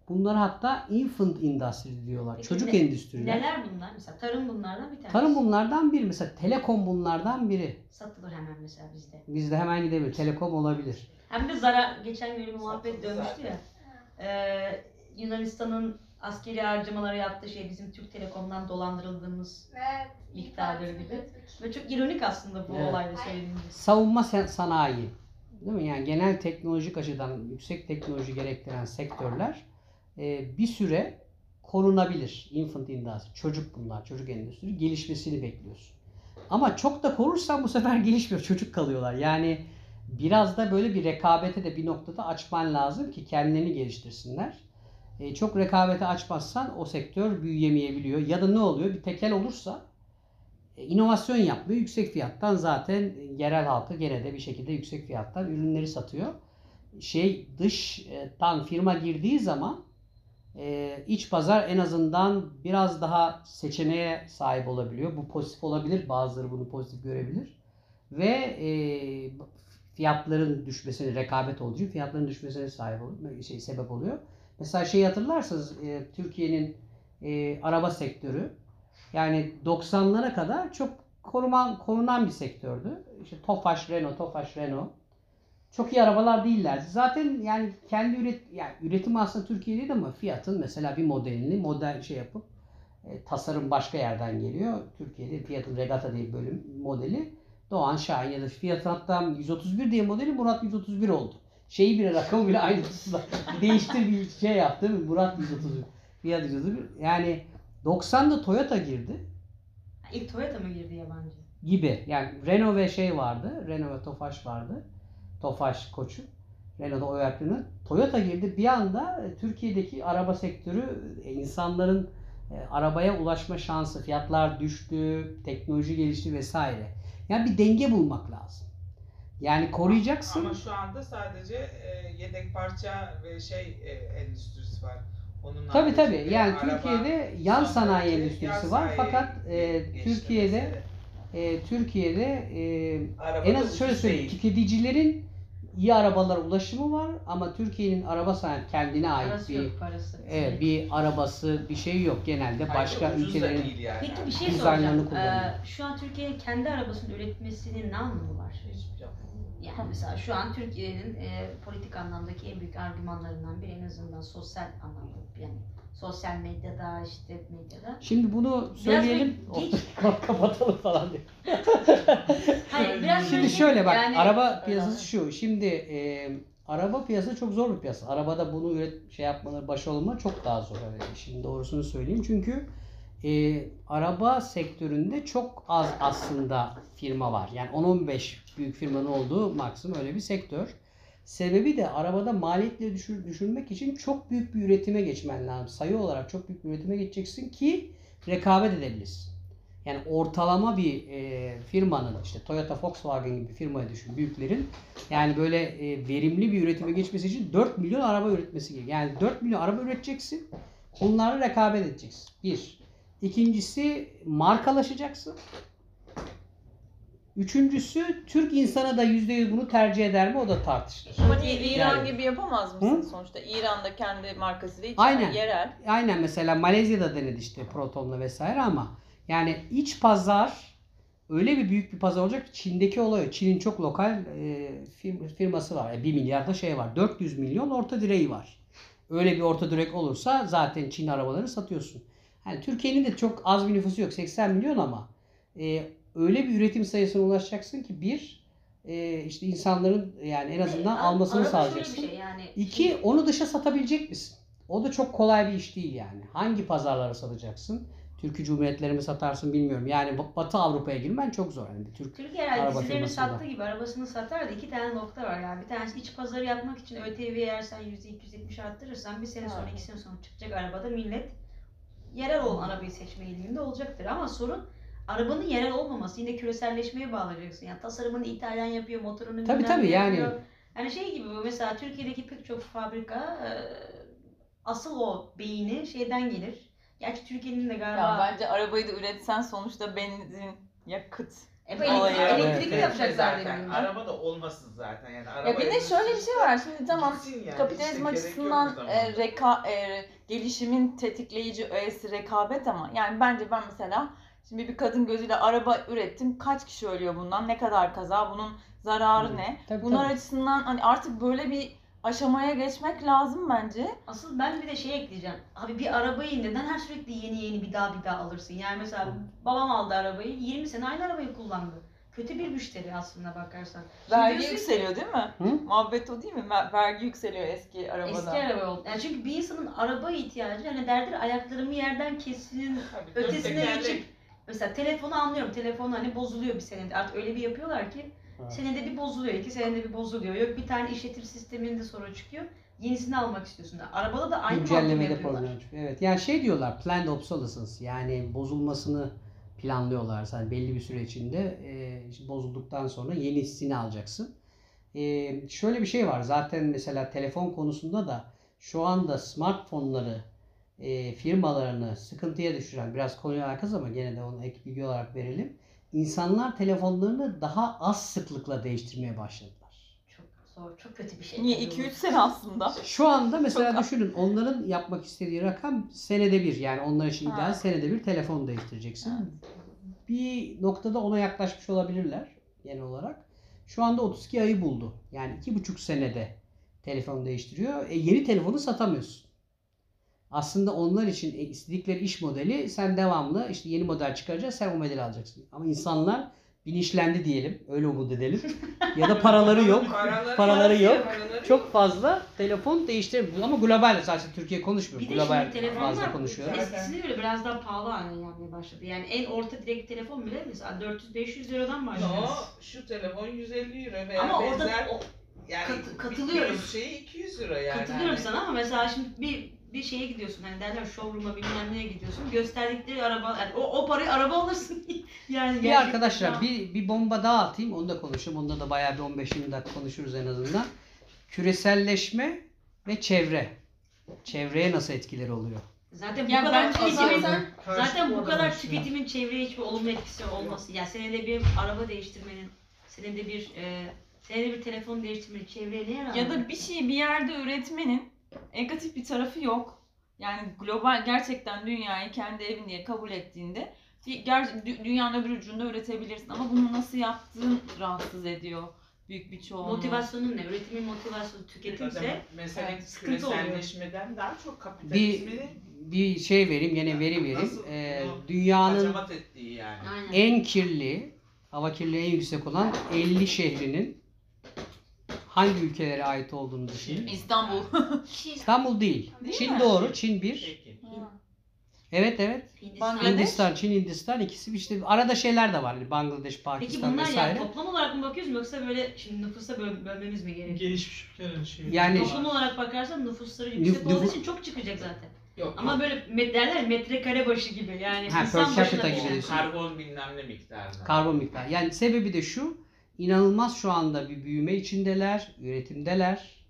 Bunlar hatta infant industry diyorlar. Peki Çocuk ne- endüstriler. Neler bunlar? Mesela tarım bunlardan bir tanesi. Tarım bunlardan biri. Mesela telekom bunlardan biri. Satılır hemen mesela bizde. Bizde hemen gidebilir. Telekom olabilir. Hem de zarar, geçen gün muhabbet dönmüştü ya. Ee, Yunanistan'ın askeri harcamaları yaptığı şey bizim Türk Telekom'dan dolandırıldığımız Evet. miktarları gibi. ve çok ironik aslında bu Evet. olayla söylediğimiz. savunma sen- sanayi değil mi? Yani genel teknolojik açıdan yüksek teknoloji gerektiren sektörler e, bir süre korunabilir. Infant industry, çocuk bunlar, çocuk endüstri gelişmesini bekliyorsun. Ama çok da korursan bu sefer gelişmiyor, çocuk kalıyorlar. Yani biraz da böyle bir rekabete de bir noktada açman lazım ki kendilerini geliştirsinler. E, çok rekabete açmazsan o sektör büyüyemeyebiliyor. Ya da ne oluyor? Bir tekel olursa e, inovasyon yapmıyor. Yüksek fiyattan zaten yerel halka gene de bir şekilde yüksek fiyattan ürünleri satıyor. Şey dıştan firma girdiği zaman e, iç pazar en azından biraz daha seçeneğe sahip olabiliyor. Bu pozitif olabilir. Bazıları bunu pozitif görebilir. Ve e, fiyatların düşmesine, rekabet olduğu için fiyatların düşmesine sahip oluyor, şey sebep oluyor. Mesela şeyi hatırlarsanız e, Türkiye'nin e, araba sektörü yani 90'lara kadar çok koruman, korunan bir sektördü. İşte Tofaş, Renault, Tofaş, Renault. Çok iyi arabalar değillerdi. Zaten yani kendi üret yani üretim aslında Türkiye'deydi ama fiyatın mesela bir modelini model şey yapıp e, tasarım başka yerden geliyor. Türkiye'de Fiat'ın Regata diye bölüm modeli Doğan Şahin ya da Fiat hatta 131 diye modeli Murat 131 oldu. Şeyi bile rakamı bile aynı tuttular. Değiştir bir şey yaptı Murat 131. Fiat 131. Yani 90'da Toyota girdi İlk Toyota mı girdi yabancı? gibi. Yani Renault ve şey vardı. Renault ve Tofaş vardı. Tofaş koçu. Renault'da o yaptığını. Toyota girdi. Bir anda e, Türkiye'deki araba sektörü e, insanların e, arabaya ulaşma şansı, fiyatlar düştü, teknoloji gelişti vesaire. Yani bir denge bulmak lazım. Yani koruyacaksın. Ama şu anda sadece e, yedek parça ve şey e, endüstrisi var. Onun Tabii tabii. Yani araba, Türkiye'de yan sanayi endüstrisi yan var. sanayi Fakat e, geçti Türkiye'de mesela. e, Türkiye'de e, Arabada en az şöyle söyleyeyim. değil. Tüketicilerin iyi arabalara ulaşımı var ama Türkiye'nin araba sanayi kendine ait Parası bir yok parası. evet, bir arabası bir şey yok genelde Ayrıca başka ucuz da ülkelerin değil yani. Peki bir şey Dizaynlarını soracağım. kullanıyor. Ee, şu an Türkiye'nin kendi arabasını üretmesinin ne anlamı var? Hiçbir şey yok. Yani mesela şu an Türkiye'nin e, politik anlamdaki en büyük argümanlarından biri en azından sosyal anlamda yani sosyal medyada işte medyada. Şimdi bunu söyleyelim geç- kapatalım falan diye. Hayır biraz Şimdi böyle- şöyle bak yani- araba piyasası şu. Şimdi e, araba piyasası çok zor bir piyasa. Arabada bunu üret şey yapmaları başarılı çok daha zor. Evet. Şimdi doğrusunu söyleyeyim. Çünkü e, araba sektöründe çok az aslında firma var. Yani 10-15 büyük firmanın olduğu maksimum öyle bir sektör. Sebebi de arabada maliyetleri düşür, düşürmek için çok büyük bir üretime geçmen lazım. Sayı olarak çok büyük bir üretime geçeceksin ki rekabet edebilirsin. Yani ortalama bir e, firmanın işte Toyota, Volkswagen gibi bir düşün büyüklerin yani böyle e, verimli bir üretime geçmesi için 4 milyon araba üretmesi gerekiyor. Yani 4 milyon araba üreteceksin. Onlarla rekabet edeceksin. Bir. İkincisi markalaşacaksın. Üçüncüsü Türk insanı da %100 bunu tercih eder mi o da tartışılır. Ama İran Yani- gibi yapamaz mısın Hı? sonuçta? İran'da kendi markası değil, Aynen. yerel. Aynen mesela Malezya'da denedi işte Proton'la vesaire ama yani iç pazar öyle bir büyük bir pazar olacak ki Çin'deki olay. Çin'in çok lokal e, fir- firması var. E, 1 milyarda şey var. 400 milyon orta direği var. Öyle bir orta direk olursa zaten Çin arabalarını satıyorsun. Yani Türkiye'nin de çok az bir nüfusu yok. 80 milyon ama e, öyle bir üretim sayısına ulaşacaksın ki bir e, işte insanların yani en azından Ve almasını şöyle sağlayacaksın. Şey yani İki, onu dışa satabilecek misin? O da çok kolay bir iş değil yani. Hangi pazarlara satacaksın? Türkiye Cumhuriyetleri mi satarsın bilmiyorum. Yani Batı Avrupa'ya girmen çok zor. Yani Türk Türkiye herhalde dizilerini sattığı gibi arabasını satar da iki tane nokta var yani. Bir tanesi iç pazarı yapmak için ÖTV'yi eğer sen %270 arttırırsan bir sene sonra Ha. iki sene sonra çıkacak arabada millet yerel olan arabayı seçme eğiliminde olacaktır. Ama sorun arabanın yerel olmaması. Yine küreselleşmeye bağlayacaksın. Yani tasarımını İtalyan yapıyor, motorunu Tabii, tabii, yani. yapıyor. Yani şey gibi bu mesela Türkiye'deki pek çok fabrika e, asıl o beyni şeyden gelir. Gerçi Türkiye'nin de galiba Ya bence arabayı da üretsen sonuçta benzin, yakıt. Olayı. elektrik, Evet, elektrikli evet. yapacaklar zaten. dedim. Araba da olmasın zaten yani. Araba Ya bir de şöyle bir şey var. Şimdi tamam yani, kapitalizm işte açısından e, reka, e, gelişimin tetikleyici öğesi rekabet ama yani bence ben mesela şimdi bir kadın gözüyle araba ürettim. Kaç kişi ölüyor bundan? Ne kadar kaza? Bunun zararı Hı. ne? Tabii, Bunlar tabii. açısından hani artık böyle bir aşamaya geçmek lazım bence. Asıl ben bir de şey ekleyeceğim. Abi bir arabayı neden her sürekli yeni yeni bir daha bir daha alırsın? Yani mesela babam aldı arabayı. 20 sene aynı arabayı kullandı. Kötü bir müşteri aslında bakarsan. Şimdi Vergi diyorsun yükseliyor değil mi? Hı? Muhabbet o değil mi? Ver- Vergi yükseliyor eski arabada. Eski araba oldu. Yani çünkü bir insanın araba ihtiyacı hani derdir ayaklarımı yerden kesin ötesine geçip mesela telefonu anlıyorum. Telefon hani bozuluyor bir senede. Artık öyle bir yapıyorlar ki Evet. senede bir bozuluyor, iki senede bir bozuluyor. Yok bir tane işletim sisteminde sorun çıkıyor. Yenisini almak istiyorsun. Arabada da aynı Güncellemede problem çıkıyor. Evet. Yani şey diyorlar planned obsolescence yani bozulmasını planlıyorlar. Sen belli bir süre içinde e, bozulduktan sonra yenisini alacaksın. E, şöyle bir şey var. Zaten mesela telefon konusunda da şu anda smartphone'ları e, firmalarını sıkıntıya düşüren biraz konuya alakasız ama gene de onu ek bilgi olarak verelim. İnsanlar telefonlarını daha az sıklıkla değiştirmeye başladılar. Çok zor, çok kötü bir şey. Niye? tabii 2-3 bu. sene aslında. Şu anda mesela Çok az. düşünün onların yapmak istediği rakam senede bir yani onlar için Ha. ideal senede bir telefon değiştireceksin. Evet. Bir noktada ona yaklaşmış olabilirler genel olarak. Şu anda 32 ayı buldu. Yani iki buçuk senede telefon değiştiriyor. E, yeni telefonu satamıyorsun. Aslında onlar için e, istedikleri iş modeli sen devamlı işte yeni model çıkaracağız sen o modeli alacaksın. Ama insanlar bilinçlendi diyelim. Öyle umut edelim. ya da paraları yok. Paraları, Paraları yok. paraları Çok fazla telefon değiştiremiyor. Ama global zaten Türkiye konuşmuyor. Bir de Global şimdi telefonlar fazla konuşuyor. eskisine göre biraz daha pahalı haline gelmeye başladı. Yani en orta direkt telefon bile mesela 400-500 liradan başlıyor. No, şu telefon 150 euro veya Ama orada benzer o- yani kat- katılıyorum. Bir şeyi 200 euro yani. katılıyorum Hani sana ama mesela şimdi bir bir şeye gidiyorsun hani derler showroom'a bilmem neye gidiyorsun gösterdikleri araba yani o, o parayı araba alırsın yani Bir gerçekten arkadaşlar şu an- bir, bir bomba daha atayım. Onu da konuşalım. Onda da bayağı bir 15-20 dakika konuşuruz en azından. Küreselleşme ve çevre. Çevreye nasıl etkileri oluyor? zaten bu Ya kadar bence tüketimin zaten- zaten bu kadar tüketimin çevreye hiçbir olumlu etkisi olması ya senede bir araba değiştirmenin senede bir e, senede bir telefon değiştirmenin çevreye ne yarar? Ya da bir şeyi bir yerde üretmenin negatif bir tarafı yok. Yani global gerçekten dünyayı kendi evin diye kabul ettiğinde bir- ger- dü- dünyanın öbür ucunda üretebilirsin ama bunu nasıl yaptığın rahatsız ediyor büyük bir çoğunluğu. motivasyonun ne? Üretimin motivasyonu tüketimse evet, sıkıntı oluyor. küreselleşmeden daha çok Bir kapitalizmin bir şey vereyim, yine veri vereyim. Nasıl Ee, dünyanın yani. aynen. en kirli, hava kirliliği en yüksek olan 50 şehrinin hangi ülkelere ait olduğunu düşünün. İstanbul. İstanbul değil. Değil Çin mi? doğru, Çin bir. Peki. Evet evet. Hindistan. Bangladeş. Hindistan, Çin, Hindistan ikisi işte arada şeyler de var. Hani Bangladeş, Peki Pakistan bunlar vesaire. yani toplam olarak mı bakıyoruz mu yoksa böyle şimdi nüfusa böl- bölmemiz mi gerekiyor? Gelişmiş ülkelerin şeyi. Yani- Toplum olarak bakarsan nüfusları yüksek Nüf- olduğu için çok çıkacak zaten. Yok. Ama böyle met- derler metrekare başı gibi yani Ha, insan per capita başına gibi karbon bilmem ne miktarında. Karbon miktarı. Yani sebebi de şu. İnanılmaz şu anda bir büyüme içindeler, üretimdeler.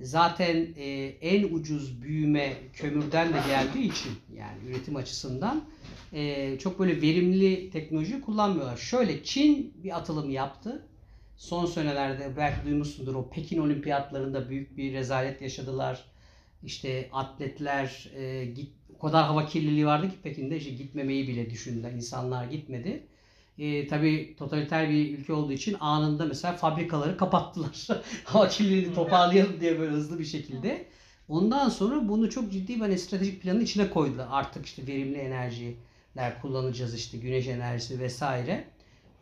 Zaten e, en ucuz büyüme kömürden de geldiği için yani üretim açısından e, çok böyle verimli teknoloji kullanmıyorlar. Şöyle Çin bir atılım yaptı. Son senelerde belki duymuşsundur o Pekin olimpiyatlarında büyük bir rezalet yaşadılar. İşte atletler e, git, o kadar hava kirliliği vardı ki Pekin'de işte gitmemeyi bile düşündüler. İnsanlar gitmedi. E, tabii totaliter bir ülke olduğu için anında mesela fabrikaları kapattılar. hava kirliliğini toparlayalım diye böyle hızlı bir şekilde. Ondan sonra bunu çok ciddi bir hani stratejik planın içine koydular. Artık işte verimli enerjiler kullanacağız işte güneş enerjisi vesaire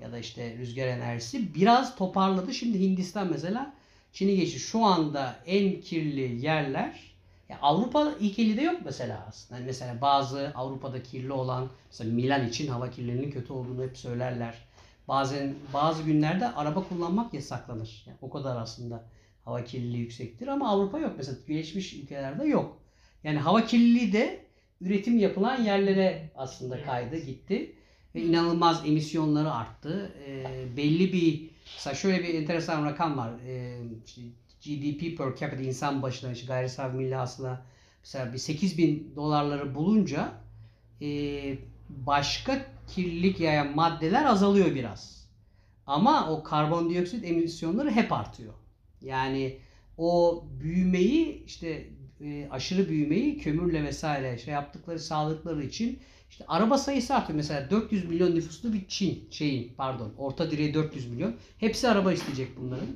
ya da işte rüzgar enerjisi biraz toparladı. Şimdi Hindistan mesela Çin'i geçti. Şu anda en kirli yerler ya Avrupa ilk 50'de yok mesela aslında. Hani mesela bazı Avrupa'da kirli olan mesela Milan için hava kirliliğinin kötü olduğunu hep söylerler. Bazen bazı günlerde araba kullanmak yasaklanır. Yani o kadar aslında hava kirliliği yüksektir ama Avrupa yok. Mesela gelişmiş ülkelerde yok. Yani hava kirliliği de üretim yapılan yerlere aslında kaydı gitti. Ve inanılmaz emisyonları arttı. Ee, belli bir mesela şöyle bir enteresan rakam var. İşte GDP per capita insan başına işte gayri safi milli hasıla mesela bir 8 bin dolarları bulunca e, başka kirlilik yayan maddeler azalıyor biraz. Ama o karbondioksit emisyonları hep artıyor. Yani o büyümeyi işte e, aşırı büyümeyi kömürle vesaire şey yaptıkları sağladıkları için işte araba sayısı artıyor. Mesela 400 milyon nüfuslu bir Çin şeyin pardon orta direği 400 milyon. Hepsi araba isteyecek bunların.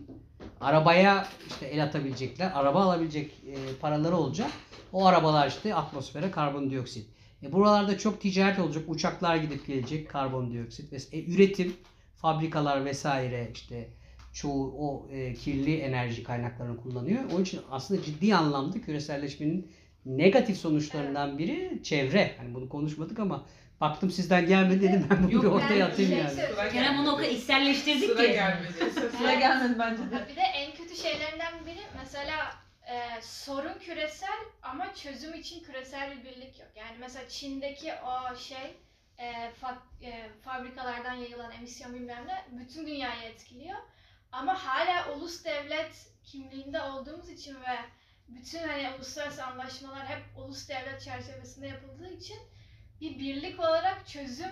Arabaya işte el atabilecekler, araba alabilecek e, paraları olacak. O arabalar işte atmosfere karbondioksit. E, buralarda çok ticaret olacak. Uçaklar gidip gelecek karbondioksit ve e, üretim, fabrikalar vesaire işte çoğu o e, kirli enerji kaynaklarını kullanıyor. Onun için aslında ciddi anlamda küreselleşmenin negatif sonuçlarından biri çevre. Hani bunu konuşmadık ama baktım sizden gelmedi dedim ben bunu Yok, bir ortaya ben atayım şey yani. söyleyeyim. Kerem onu o kadar içselleştirdik Sıra ki. gelmedi. Sıra gelmedi bence de. Bir de en kötü şeylerinden biri mesela e, sorun küresel ama çözüm için küresel bir birlik yok. Yani mesela Çin'deki o şey e, fa- e, fabrikalardan yayılan emisyon bilmem ne bütün dünyayı etkiliyor. Ama hala ulus devlet kimliğinde olduğumuz için ve bütün hani uluslararası anlaşmalar hep ulus devlet çerçevesinde yapıldığı için bir birlik olarak çözüm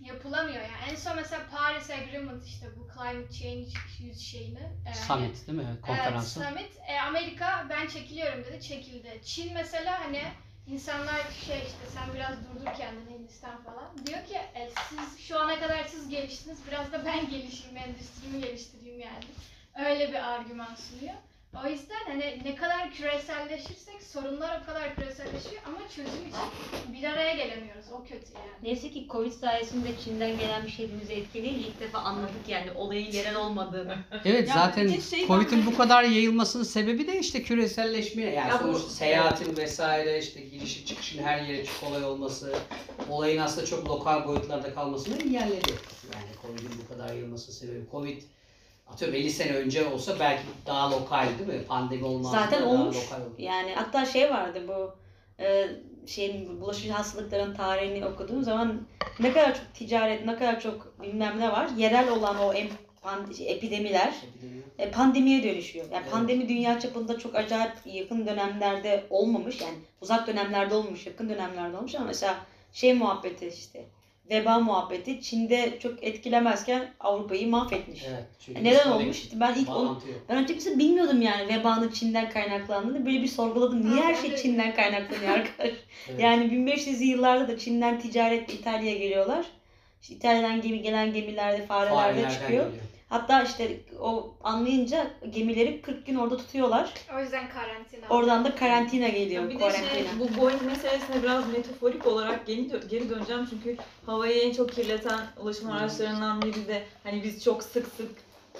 yapılamıyor. Yani en son mesela Paris Agreement işte bu climate change yüz şeyini. e, Summit değil mi? Konferansı. Evet, Summit. E, Amerika ben çekiliyorum dedi, çekildi. Çin mesela hani insanlar şey işte sen biraz durdur kendini Hindistan falan. Diyor ki e, siz şu ana kadar siz geliştiniz, biraz da ben gelişeyim, endüstrimi geliştireyim yani. Öyle bir argüman sunuyor. O yüzden hani ne kadar küreselleşirsek sorunlar o kadar küreselleşiyor ama çözüm için bir araya gelemiyoruz. O kötü yani. Neyse ki Covid sayesinde Çin'den gelen bir şey hepimizi etkileyince ilk defa anladık yani olayın yerel olmadığını. Evet Ya zaten bir şey Covid'in bu kadar yayılmasının sebebi de işte küreselleşme. Yani Ya bu- sonuçta seyahatin vesaire işte girişi çıkışın her yere çok kolay olması, olayın aslında çok lokal boyutlarda kalmasını engelledi. Yani Covid'in bu kadar yayılmasının sebebi. Covid atıyorum 50 sene önce olsa belki daha lokal değil mi? Pandemi olmazdı. Zaten daha olmuş. lokal oldu. Yani hatta şey vardı bu e, şeyin bulaşıcı hastalıkların tarihini okuduğum zaman ne kadar çok ticaret, ne kadar çok bilmem ne var. Yerel olan o em, pan- şey, epidemiler Epidemi. e, pandemiye dönüşüyor. Yani Evet. pandemi dünya çapında çok acayip yakın dönemlerde olmamış. Yani uzak dönemlerde olmuş, yakın dönemlerde olmuş ama mesela şey muhabbeti işte veba muhabbeti Çin'de çok etkilemezken Avrupa'yı mahvetmiş. Evet. çünkü E, Neden olmuş? İşte ben ilk onu, ben açıkçası bilmiyordum yani vebanın Çin'den kaynaklandığını. Böyle bir sorguladım. Niye her şey de- Çin'den kaynaklanıyor arkadaş? Evet. Yani 1500'lü yıllarda da Çin'den ticaretle İtalya'ya geliyorlar. İşte İtalya'dan gemi gelen gemilerde fareler de Farelerden çıkıyor. geliyor. Hatta işte o anlayınca gemileri 40 gün orada tutuyorlar. O yüzden karantina. Oradan da karantina geliyor. Ya bir de şey, bu Boeing meselesine biraz metaforik olarak geri, dö- geri döneceğim çünkü havayı en çok kirleten ulaşım Hı. araçlarından biri de hani biz çok sık sık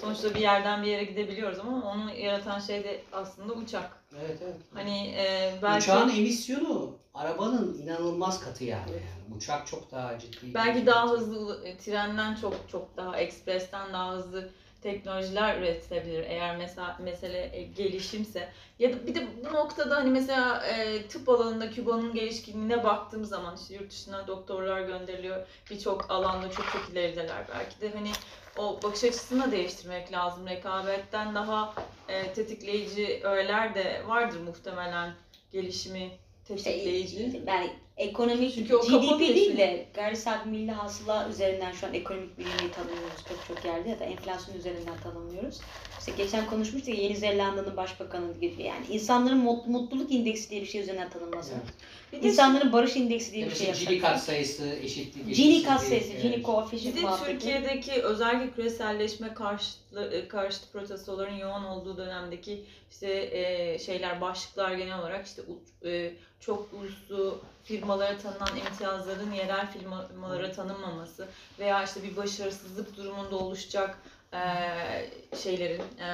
sonuçta bir yerden bir yere gidebiliyoruz ama onu yaratan şey de aslında uçak. Evet evet. Hani e, belki Uçağın emisyonu arabanın inanılmaz katı yani. yani. Uçak çok daha ciddi. belki daha hızlı e, trenden çok çok daha ekspresten daha hızlı teknolojiler üretilebilir eğer mesela mesele e, gelişimse ya da bir de bu noktada hani mesela e, tıp alanında Küba'nın gelişkinliğine baktığım zaman işte yurt dışına doktorlar gönderiliyor birçok alanda çok çok ilerideler belki de hani o bakış açısını da değiştirmek lazım rekabetten daha e, tetikleyici öğeler de vardır muhtemelen gelişimi tetikleyici. Şey, yani ekonomik Çünkü o GDP değil de gayri safi milli hasıla üzerinden şu an ekonomik büyümeyi tanımlıyoruz pek çok yerde ya da enflasyon üzerinden tanımlıyoruz. İşte geçen konuşmuştuk ya Yeni Zelanda'nın başbakanı gibi yani insanların mut- mutluluk indeksi diye bir şey üzerinden tanımlasın. Evet. Bir de İnsanların barış indeksi diye bir şey Mesela Gini yapsak. kat sayısı, eşitlik, Gini eşitsizlik, kat sayısı, evet. Gini Bir koefisiyent de muhabbeti. Türkiye'deki özellikle küreselleşme karşıtı, e, karşıtı protestoların yoğun olduğu dönemdeki işte e, şeyler başlıklar genel olarak işte u- e, çok uluslu firmalara tanınan imtiyazların yerel firmalara tanınmaması veya işte bir başarısızlık durumunda oluşacak e, şeylerin e,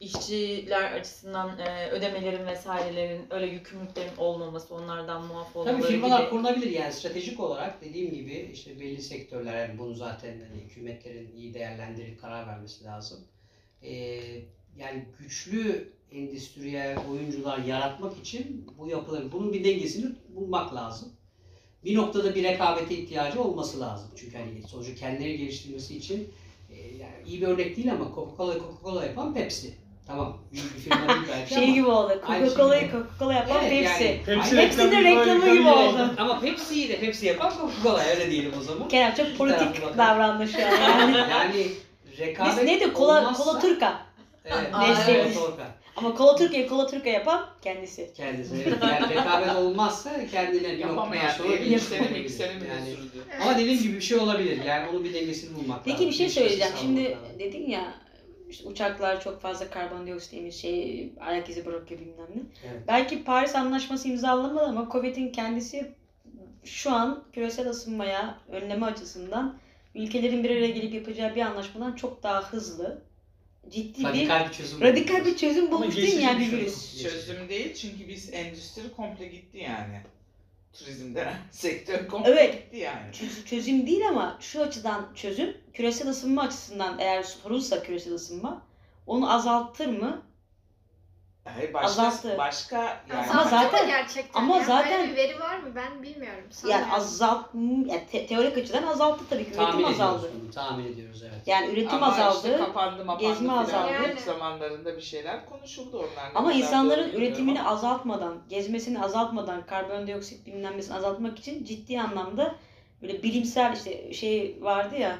işçiler açısından e, ödemelerin vesairelerin öyle yükümlülüklerin olmaması onlardan muaf olmaları Tabii firmalar gibi. kurulabilir yani stratejik olarak dediğim gibi işte belli sektörler yani bunu zaten hani hükümetlerin iyi değerlendirip karar vermesi lazım. Ee, yani güçlü endüstriyel oyuncular yaratmak için bu yapıların bunun bir dengesini bulmak lazım. Bir noktada bir rekabete ihtiyacı olması lazım. Çünkü hani sonuçta kendileri geliştirmesi için e, yani iyi bir örnek değil ama Coca-Cola Coca-Cola yapan Pepsi. Tamam. Büyük bir firma değil belki Şey ama. gibi oldu. Aynı Coca-Cola'yı gibi. Coca-Cola yapan Evet, Pepsi. yani- Pepsi Aynen. Hepsinin reklamı reklamı gibi gibi oldu. Ama Pepsi'yi de Pepsi yapan Coca-Cola öyle diyelim o zaman. Kerem çok politik davrandı şu an yani. Yani rekabet Biz neydi? Kola, olmazsa- kola Turka. Evet, Aa, evet, evet. Ama kola Türkiye kola Turka yapan kendisi. Kendisi. Evet. Yani rekabet olmazsa kendine bir noktadan Yapamayan sonra diye geliştirebilir. mikseri mikseri Yani, mensuru ama dediğim gibi bir şey olabilir. Yani onun bir dengesini bulmak lazım. Peki bir şey söyleyeceğim. Şimdi lazım. dedin ya işte uçaklar çok fazla karbondioksit emiyor, şey ayak izi bırakıyor bilmem ne. Evet. Belki Paris Anlaşması imzalanmadı ama Covid'in kendisi şu an küresel ısınmaya önleme açısından ülkelerin bir araya gelip yapacağı bir anlaşmadan çok daha hızlı, ciddi Radikal bir çözüm. bir radikal bir çözüm bulmuş değil mi yani bir virüs? Çözüm değil çünkü biz endüstri komple gitti yani. Turizm denen sektör komple Evet. gitti yani. Çöz- çözüm değil ama şu açıdan çözüm küresel ısınma açısından eğer sorunsa küresel ısınma onu azaltır mı? Hayır başka Azalttı. başka yani Ama zaten- gerçekten ama ya? zaten- Böyle bir veri var mı? Ben bilmiyorum. Yani sanmıyorum. azalt yani te- teorik açıdan azalttı tabii ki üretim Tahmin azaldı. ediyoruz bunu. Tahmin ediyoruz evet. Yani üretim Ama azaldı. işte kapandı mapandı gezme filan. azaldı. Yani. zamanlarında bir şeyler konuşuldu onlar. ne Ama kadar insanların doğru bilmiyorum üretimini ama. azaltmadan, gezmesini azaltmadan, karbondioksit bilmem nesini azaltmak için ciddi anlamda böyle bilimsel işte şey vardı ya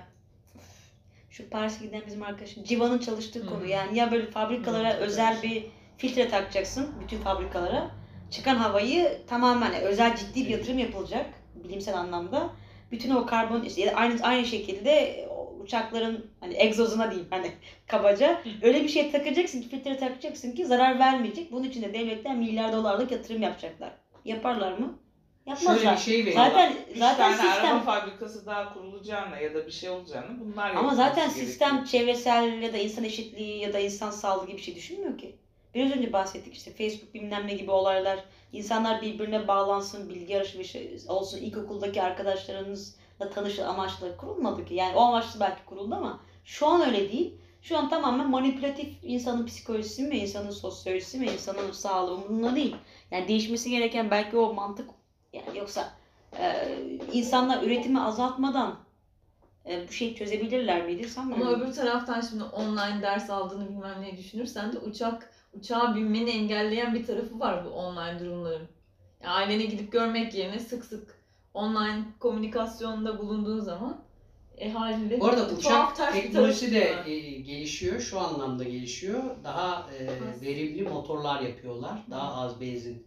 şu Paris'e giden bizim arkadaşım Civan'ın çalıştığı Hı. konu yani ya böyle fabrikalara Hı, özel bir filtre takacaksın bütün fabrikalara çıkan havayı tamamen yani özel ciddi bir yatırım yapılacak bilimsel anlamda bütün o karbon işte aynı aynı şekilde uçakların hani egzozuna diyeyim hani kabaca öyle bir şey takacaksın ki filtre takacaksın ki zarar vermeyecek. Bunun için de devletler milyar dolarlık yatırım yapacaklar. Yaparlar mı? Yapmazlar. Şöyle bir şey verelim. Zaten Üç zaten tane sistem araba fabrikası daha kurulacağına ya da bir şey olacağını bunlar ama zaten gerekiyor. sistem çevresel ya da insan eşitliği ya da insan sağlığı gibi bir şey düşünmüyor ki. Biraz önce bahsettik işte Facebook bilmem ne gibi olaylar. İnsanlar birbirine bağlansın, bilgi alışverişi olsun. İlkokuldaki arkadaşlarınızla tanışın amaçla kurulmadı ki. Yani o amaçlı belki kuruldu ama şu an öyle değil. Şu an tamamen manipülatif insanın psikolojisi mi, insanın sosyolojisi mi, insanın sağlığı umurunda değil. Yani değişmesi gereken belki o mantık yani yoksa e, insanlar üretimi azaltmadan e, bu şeyi çözebilirler miydi sanmıyorum. Ama öbür taraftan şimdi online ders aldığını bilmem ne düşünürsen de uçak uçağa binmeni engelleyen bir tarafı var bu online durumların. Yani ailene gidip görmek yerine sık sık online komünikasyonda bulunduğun zaman e haliyle Bu arada uçak teknolojisi de var. e, gelişiyor. Şu anlamda gelişiyor. Daha e, verimli motorlar yapıyorlar. Daha az benzin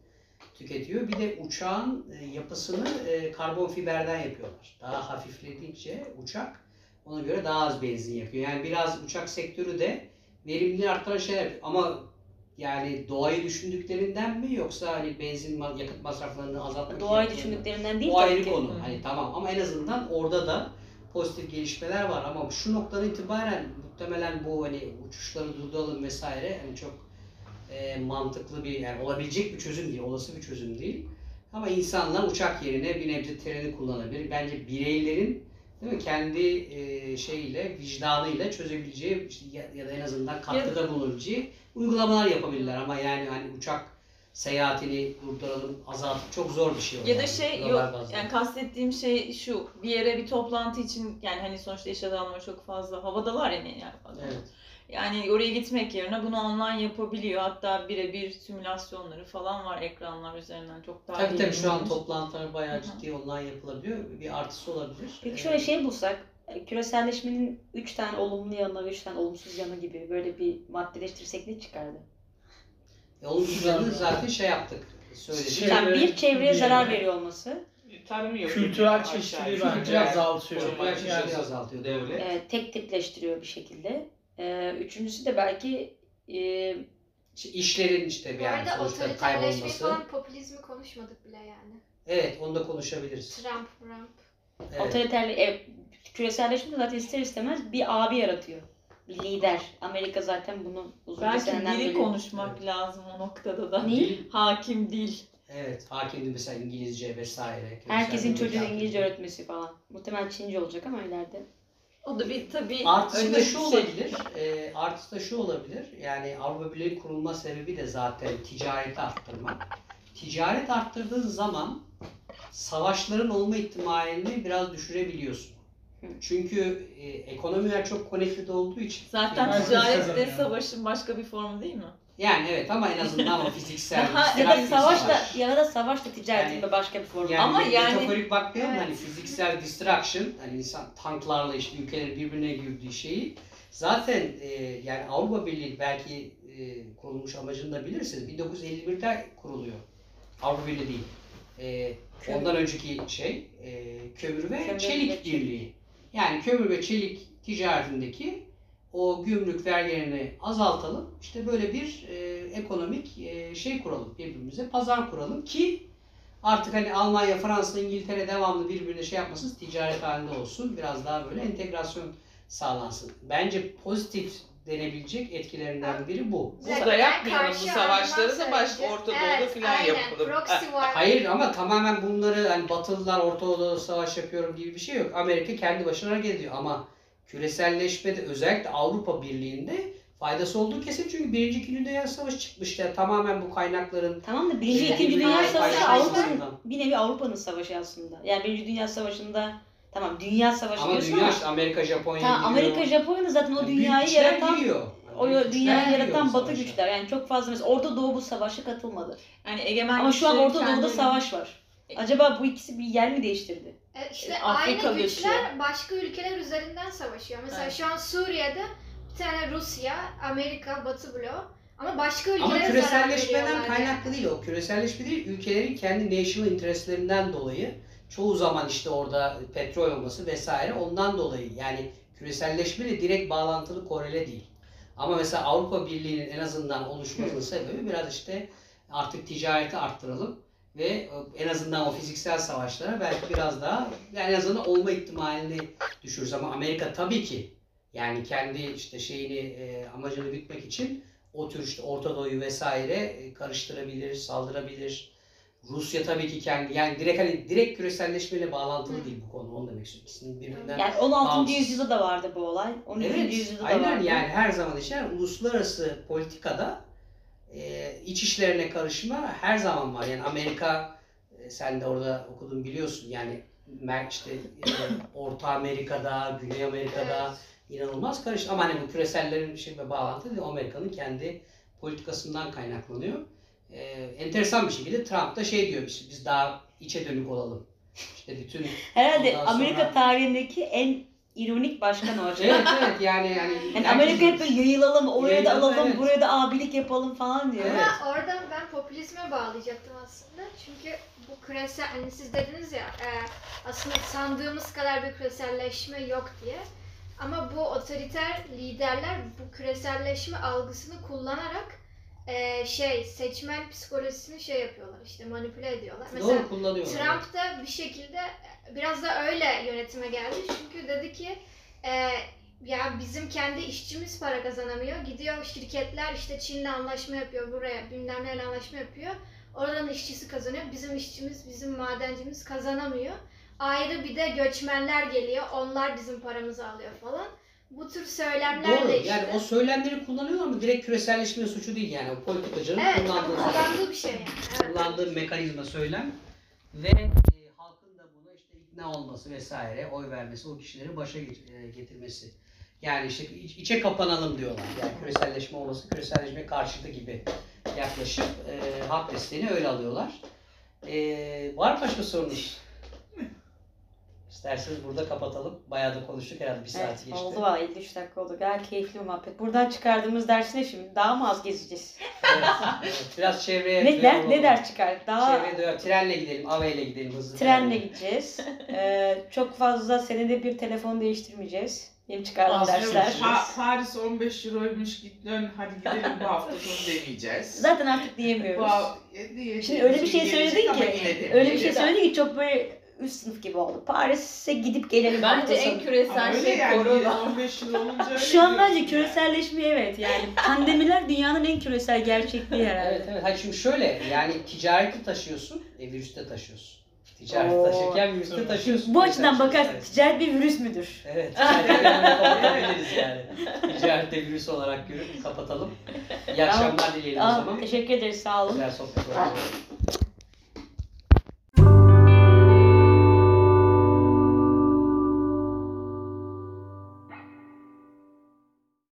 tüketiyor. Bir de uçağın e, yapısını e, karbon fiberden yapıyorlar. Daha hafifledikçe uçak ona göre daha az benzin yakıyor. Yani biraz uçak sektörü de verimliliği arttıran şeyler. Ama yani doğayı düşündüklerinden mi yoksa hani benzin yakıt masraflarını azaltmak için Doğayı mı? düşündüklerinden değil O tabii ayrı ki. konu. Hı. Hani tamam ama en azından orada da pozitif gelişmeler var ama şu noktadan itibaren muhtemelen bu hani uçuşları durduralım vesaire hani çok e, mantıklı bir yani olabilecek bir çözüm değil, olası bir çözüm değil. Ama insanlar uçak yerine bir nebze treni kullanabilir. Bence bireylerin değil mi kendi e, şeyiyle, vicdanıyla çözebileceği işte ya, ya da en azından katkıda bulunabileceği uygulamalar yapabilirler ama yani hani uçak seyahatini durduralım, azaltıp çok zor bir şey o. Ya da yani, şey global yok bazda. yani kastettiğim şey şu bir yere bir toplantı için yani hani sonuçta iş adamları çok fazla havadalar ya yani fazla. Evet. Yani oraya gitmek yerine bunu online yapabiliyor. Hatta birebir simülasyonları falan var ekranlar üzerinden çok daha Tabii tabii şu an toplantılar bayağı ciddi online yapılabiliyor. Bir artısı olabilir. Peki şöyle şey bulsak, küreselleşmenin 3 tane olumlu yanı, 3 tane olumsuz yanı gibi böyle bir maddeleştirsek ne çıkardı? E, üzerinde zaten şey yaptık. Söyledik. Şey- Yani bir çevreye bir- zarar veriyor olması, Tarım yok. Kültürel çeşitliliği bence azaltıyor. Kültürel çeşitliliği azaltıyor. devlet. e, tek tipleştiriyor bir şekilde. E, üçüncüsü de belki e, İşte işlerin işte Bu yani arada sonuçta otoriterleşmeyi kaybolması. falan popülizmi konuşmadık bile yani. Evet onu da konuşabiliriz. Trump, Trump. Evet. otoriterli, e, küreselleşme de zaten ister istemez bir abi yaratıyor. Bir lider. Amerika zaten bunu uzun Belki seneden dili beri- konuşmak lazım o noktada da. Ne? Dil- Hakim dil. Evet. Hakimdi mesela İngilizce vesaire. Herkesin hakim. İngilizce öğretmesi falan. Muhtemelen Çince olacak ama ileride. O da bir tabii Artısı da önde şu olabilir. E, artısı da şu olabilir. Yani Avrupa Birliği kurulma sebebi de zaten ticareti arttırmak. Ticaret arttırdığın zaman savaşların olma ihtimalini biraz düşürebiliyorsun. Hı. Çünkü e, ekonomiler çok connected olduğu için. Zaten ticaret de savaşın başka bir formu değil mi? Yani evet ama en azından ama fiziksel. Daha- Ya da savaş da ya da savaş da ticaretin Yani- de başka bir formu. Yani Ama yani- metaforik bakmayalım Evet. hani fiziksel distraction hani insan tanklarla işte ülkelerin birbirine girdiği şeyi zaten e, yani Avrupa Birliği belki e, kurulmuş amacını da bilirsiniz 1951'de kuruluyor. Avrupa Birliği değil. E, Kömür. ondan önceki şey e, kömür ve Kömür ve çelik çelik. birliği. Yani kömür ve çelik ticaretindeki o gümrük vergilerini azaltalım. İşte böyle bir e, ekonomik e, şey kuralım birbirimize. Pazar kuralım ki artık hani Almanya, Fransa, İngiltere devamlı birbirine şey yapmasın, ticaret halinde olsun. Biraz daha böyle entegrasyon sağlansın. Bence pozitif denebilecek etkilerinden biri bu. Burada yapmayalım bu savaşları da söyleyeceğim. Orta Doğu'da Evet, filan aynen. yapalım. Proxy war. Hayır ama tamamen bunları hani Batılılar Orta Doğu'da savaş yapıyorum gibi bir şey yok. Amerika kendi başına hareket ediyor ama küreselleşmede özellikle Avrupa Birliği'nde faydası olduğu kesin çünkü Birinci İkinci Dünya Savaşı çıkmıştı. Yani tamamen bu kaynakların Tamam da Birinci Şey, İkinci Dünya Savaşı. Avrupa'nın bir nevi Avrupa'nın savaşı aslında. Yani Birinci Dünya Savaşı'nda tamam Dünya Savaşı ama diyorsun dünya ama işte Amerika, Japonya tamam, giriyor. Amerika, Japonya zaten o büyük dünyayı güçler yaratan giriyor. o Büyük güçler dünyayı giriyor yaratan Batı savaşa. güçler. Yani çok fazla mesela Orta Doğu bu savaşa katılmadı. Yani egemen Ama şu an güçlerin Orta Doğu'da savaş var. Acaba bu ikisi bir yer mi değiştirdi? E, İşte Afrika aynı güçler geçiyor. başka ülkeler üzerinden savaşıyor. Mesela Evet. şu an Suriye'de bir tane Rusya, Amerika, Batı bloğu ama başka ülkelere Ama zarar küreselleşmeden veriyorlar kaynaklı yani. değil o. Küreselleşme değil, ülkelerin kendi national interestlerinden dolayı çoğu zaman işte orada petrol olması vesaire ondan dolayı yani küreselleşmeyle direkt bağlantılı korele değil. Ama mesela Avrupa Birliği'nin en azından oluşmasının sebebi biraz işte artık ticareti arttıralım ve en azından o fiziksel savaşlara belki biraz daha yani en azından olma ihtimalini düşürürüz ama Amerika tabii ki yani kendi işte şeyini e, amacını gütmek için o tür işte Orta Doğu'yu vesaire e, karıştırabilir, saldırabilir. Rusya tabii ki kendi yani direkt hani direkt küreselleşmeyle bağlantılı Hı. değil bu konu onu demek istiyorum. İkisinin birbirinden Yani 16. Bağımsız. yüzyılda da vardı bu olay. 13. Evet, yüzyılda da aynen vardı. yani her zaman yani uluslararası politikada e, iç işlerine karışma her zaman var. Yani Amerika e, sen de orada okudun biliyorsun yani mer- işte e, Orta Amerika'da, Güney Amerika'da inanılmaz karıştı. Ama hani bu küresellerin şey ve bağlantı değil, Amerika'nın kendi politikasından kaynaklanıyor. E, enteresan bir şekilde Trump da şey diyor biz, biz daha içe dönük olalım. İşte bütün Herhalde sonra- Amerika tarihindeki en ironik başkan o evet evet yani yani, Yani Amerika hep böyle yayılalım, oraya da Yayılalım, alalım, evet. buraya da abilik yapalım falan diyor. Evet. Ama oradan ben popülizme bağlayacaktım aslında. Çünkü bu küresel, hani siz dediniz ya e, aslında sandığımız kadar bir küreselleşme yok diye. Ama bu otoriter liderler bu küreselleşme algısını kullanarak e, şey seçmen psikolojisini şey yapıyorlar işte manipüle ediyorlar. Mesela Doğru kullanıyorlar. Trump da bir şekilde biraz da öyle yönetime geldi. Çünkü dedi ki e, ya bizim kendi işçimiz para kazanamıyor. Gidiyor şirketler işte Çin'le anlaşma yapıyor buraya bilmem neyle anlaşma yapıyor. Oradan işçisi kazanıyor. Bizim işçimiz, bizim madencimiz kazanamıyor. Ayrı bir de göçmenler geliyor. Onlar bizim paramızı alıyor falan. Bu tür söylemlerle Doğru. işte. Yani o söylemleri kullanıyor ama direkt küreselleşme suçu değil yani. O politikacının evet, kullandığı, kullandığı bir şey yani. Evet. kullandığı mekanizma söylem ve e, halkın da buna işte ikna olması vesaire, oy vermesi, o kişileri başa e, getirmesi. Yani işte iç- içe kapanalım diyorlar. Yani küreselleşme olması, küreselleşme karşıtı gibi yaklaşıp e, halk desteğini öyle alıyorlar. E, var mı başka sorunuz? İsterseniz burada kapatalım. Bayağı da konuştuk herhalde bir saat Evet, geçti. oldu valla 53 dakika oldu. Gayet keyifli bir muhabbet. Buradan çıkardığımız ders ne şimdi? Daha mı az gezeceğiz? Evet, evet. Biraz çevreye ne, der, ne ders çıkar? Daha Çevreye duyarlı. Trenle gidelim, aveyle gidelim hızlı. trenle gideceğiz. Ee, çok fazla senede bir telefon değiştirmeyeceğiz. Benim çıkardığım Aslında dersler. Pa- Paris 15 euroymuş git dön hadi gidelim bu hafta sonu demeyeceğiz. Zaten artık Bu diyemiyoruz. haf- e, diye- Şimdi öyle bir şey söyledin ki, öyle bir şey söyledin ki çok böyle üst sınıf gibi oldu. Paris'e gidip gelelim Bence en küresel Ama öyle şey yani korona. 15 yıl olunca öyle Şu an diyorsun bence yani. küreselleşme evet yani. Pandemiler dünyanın en küresel gerçekliği herhalde. Evet evet. Hayır şimdi şöyle yani ticareti taşıyorsun, e, virüste taşıyorsun. Ticareti Oo. taşırken virüste taşıyorsun. Bu açıdan bakarsan evet. ticaret bir virüs müdür? Evet, ticareti böyle kapatabiliriz yani. Ticarette virüs olarak görüp kapatalım. İyi akşamlar dileyelim o Aa, zaman. teşekkür ederiz sağ olun. Güzel sohbet oldu.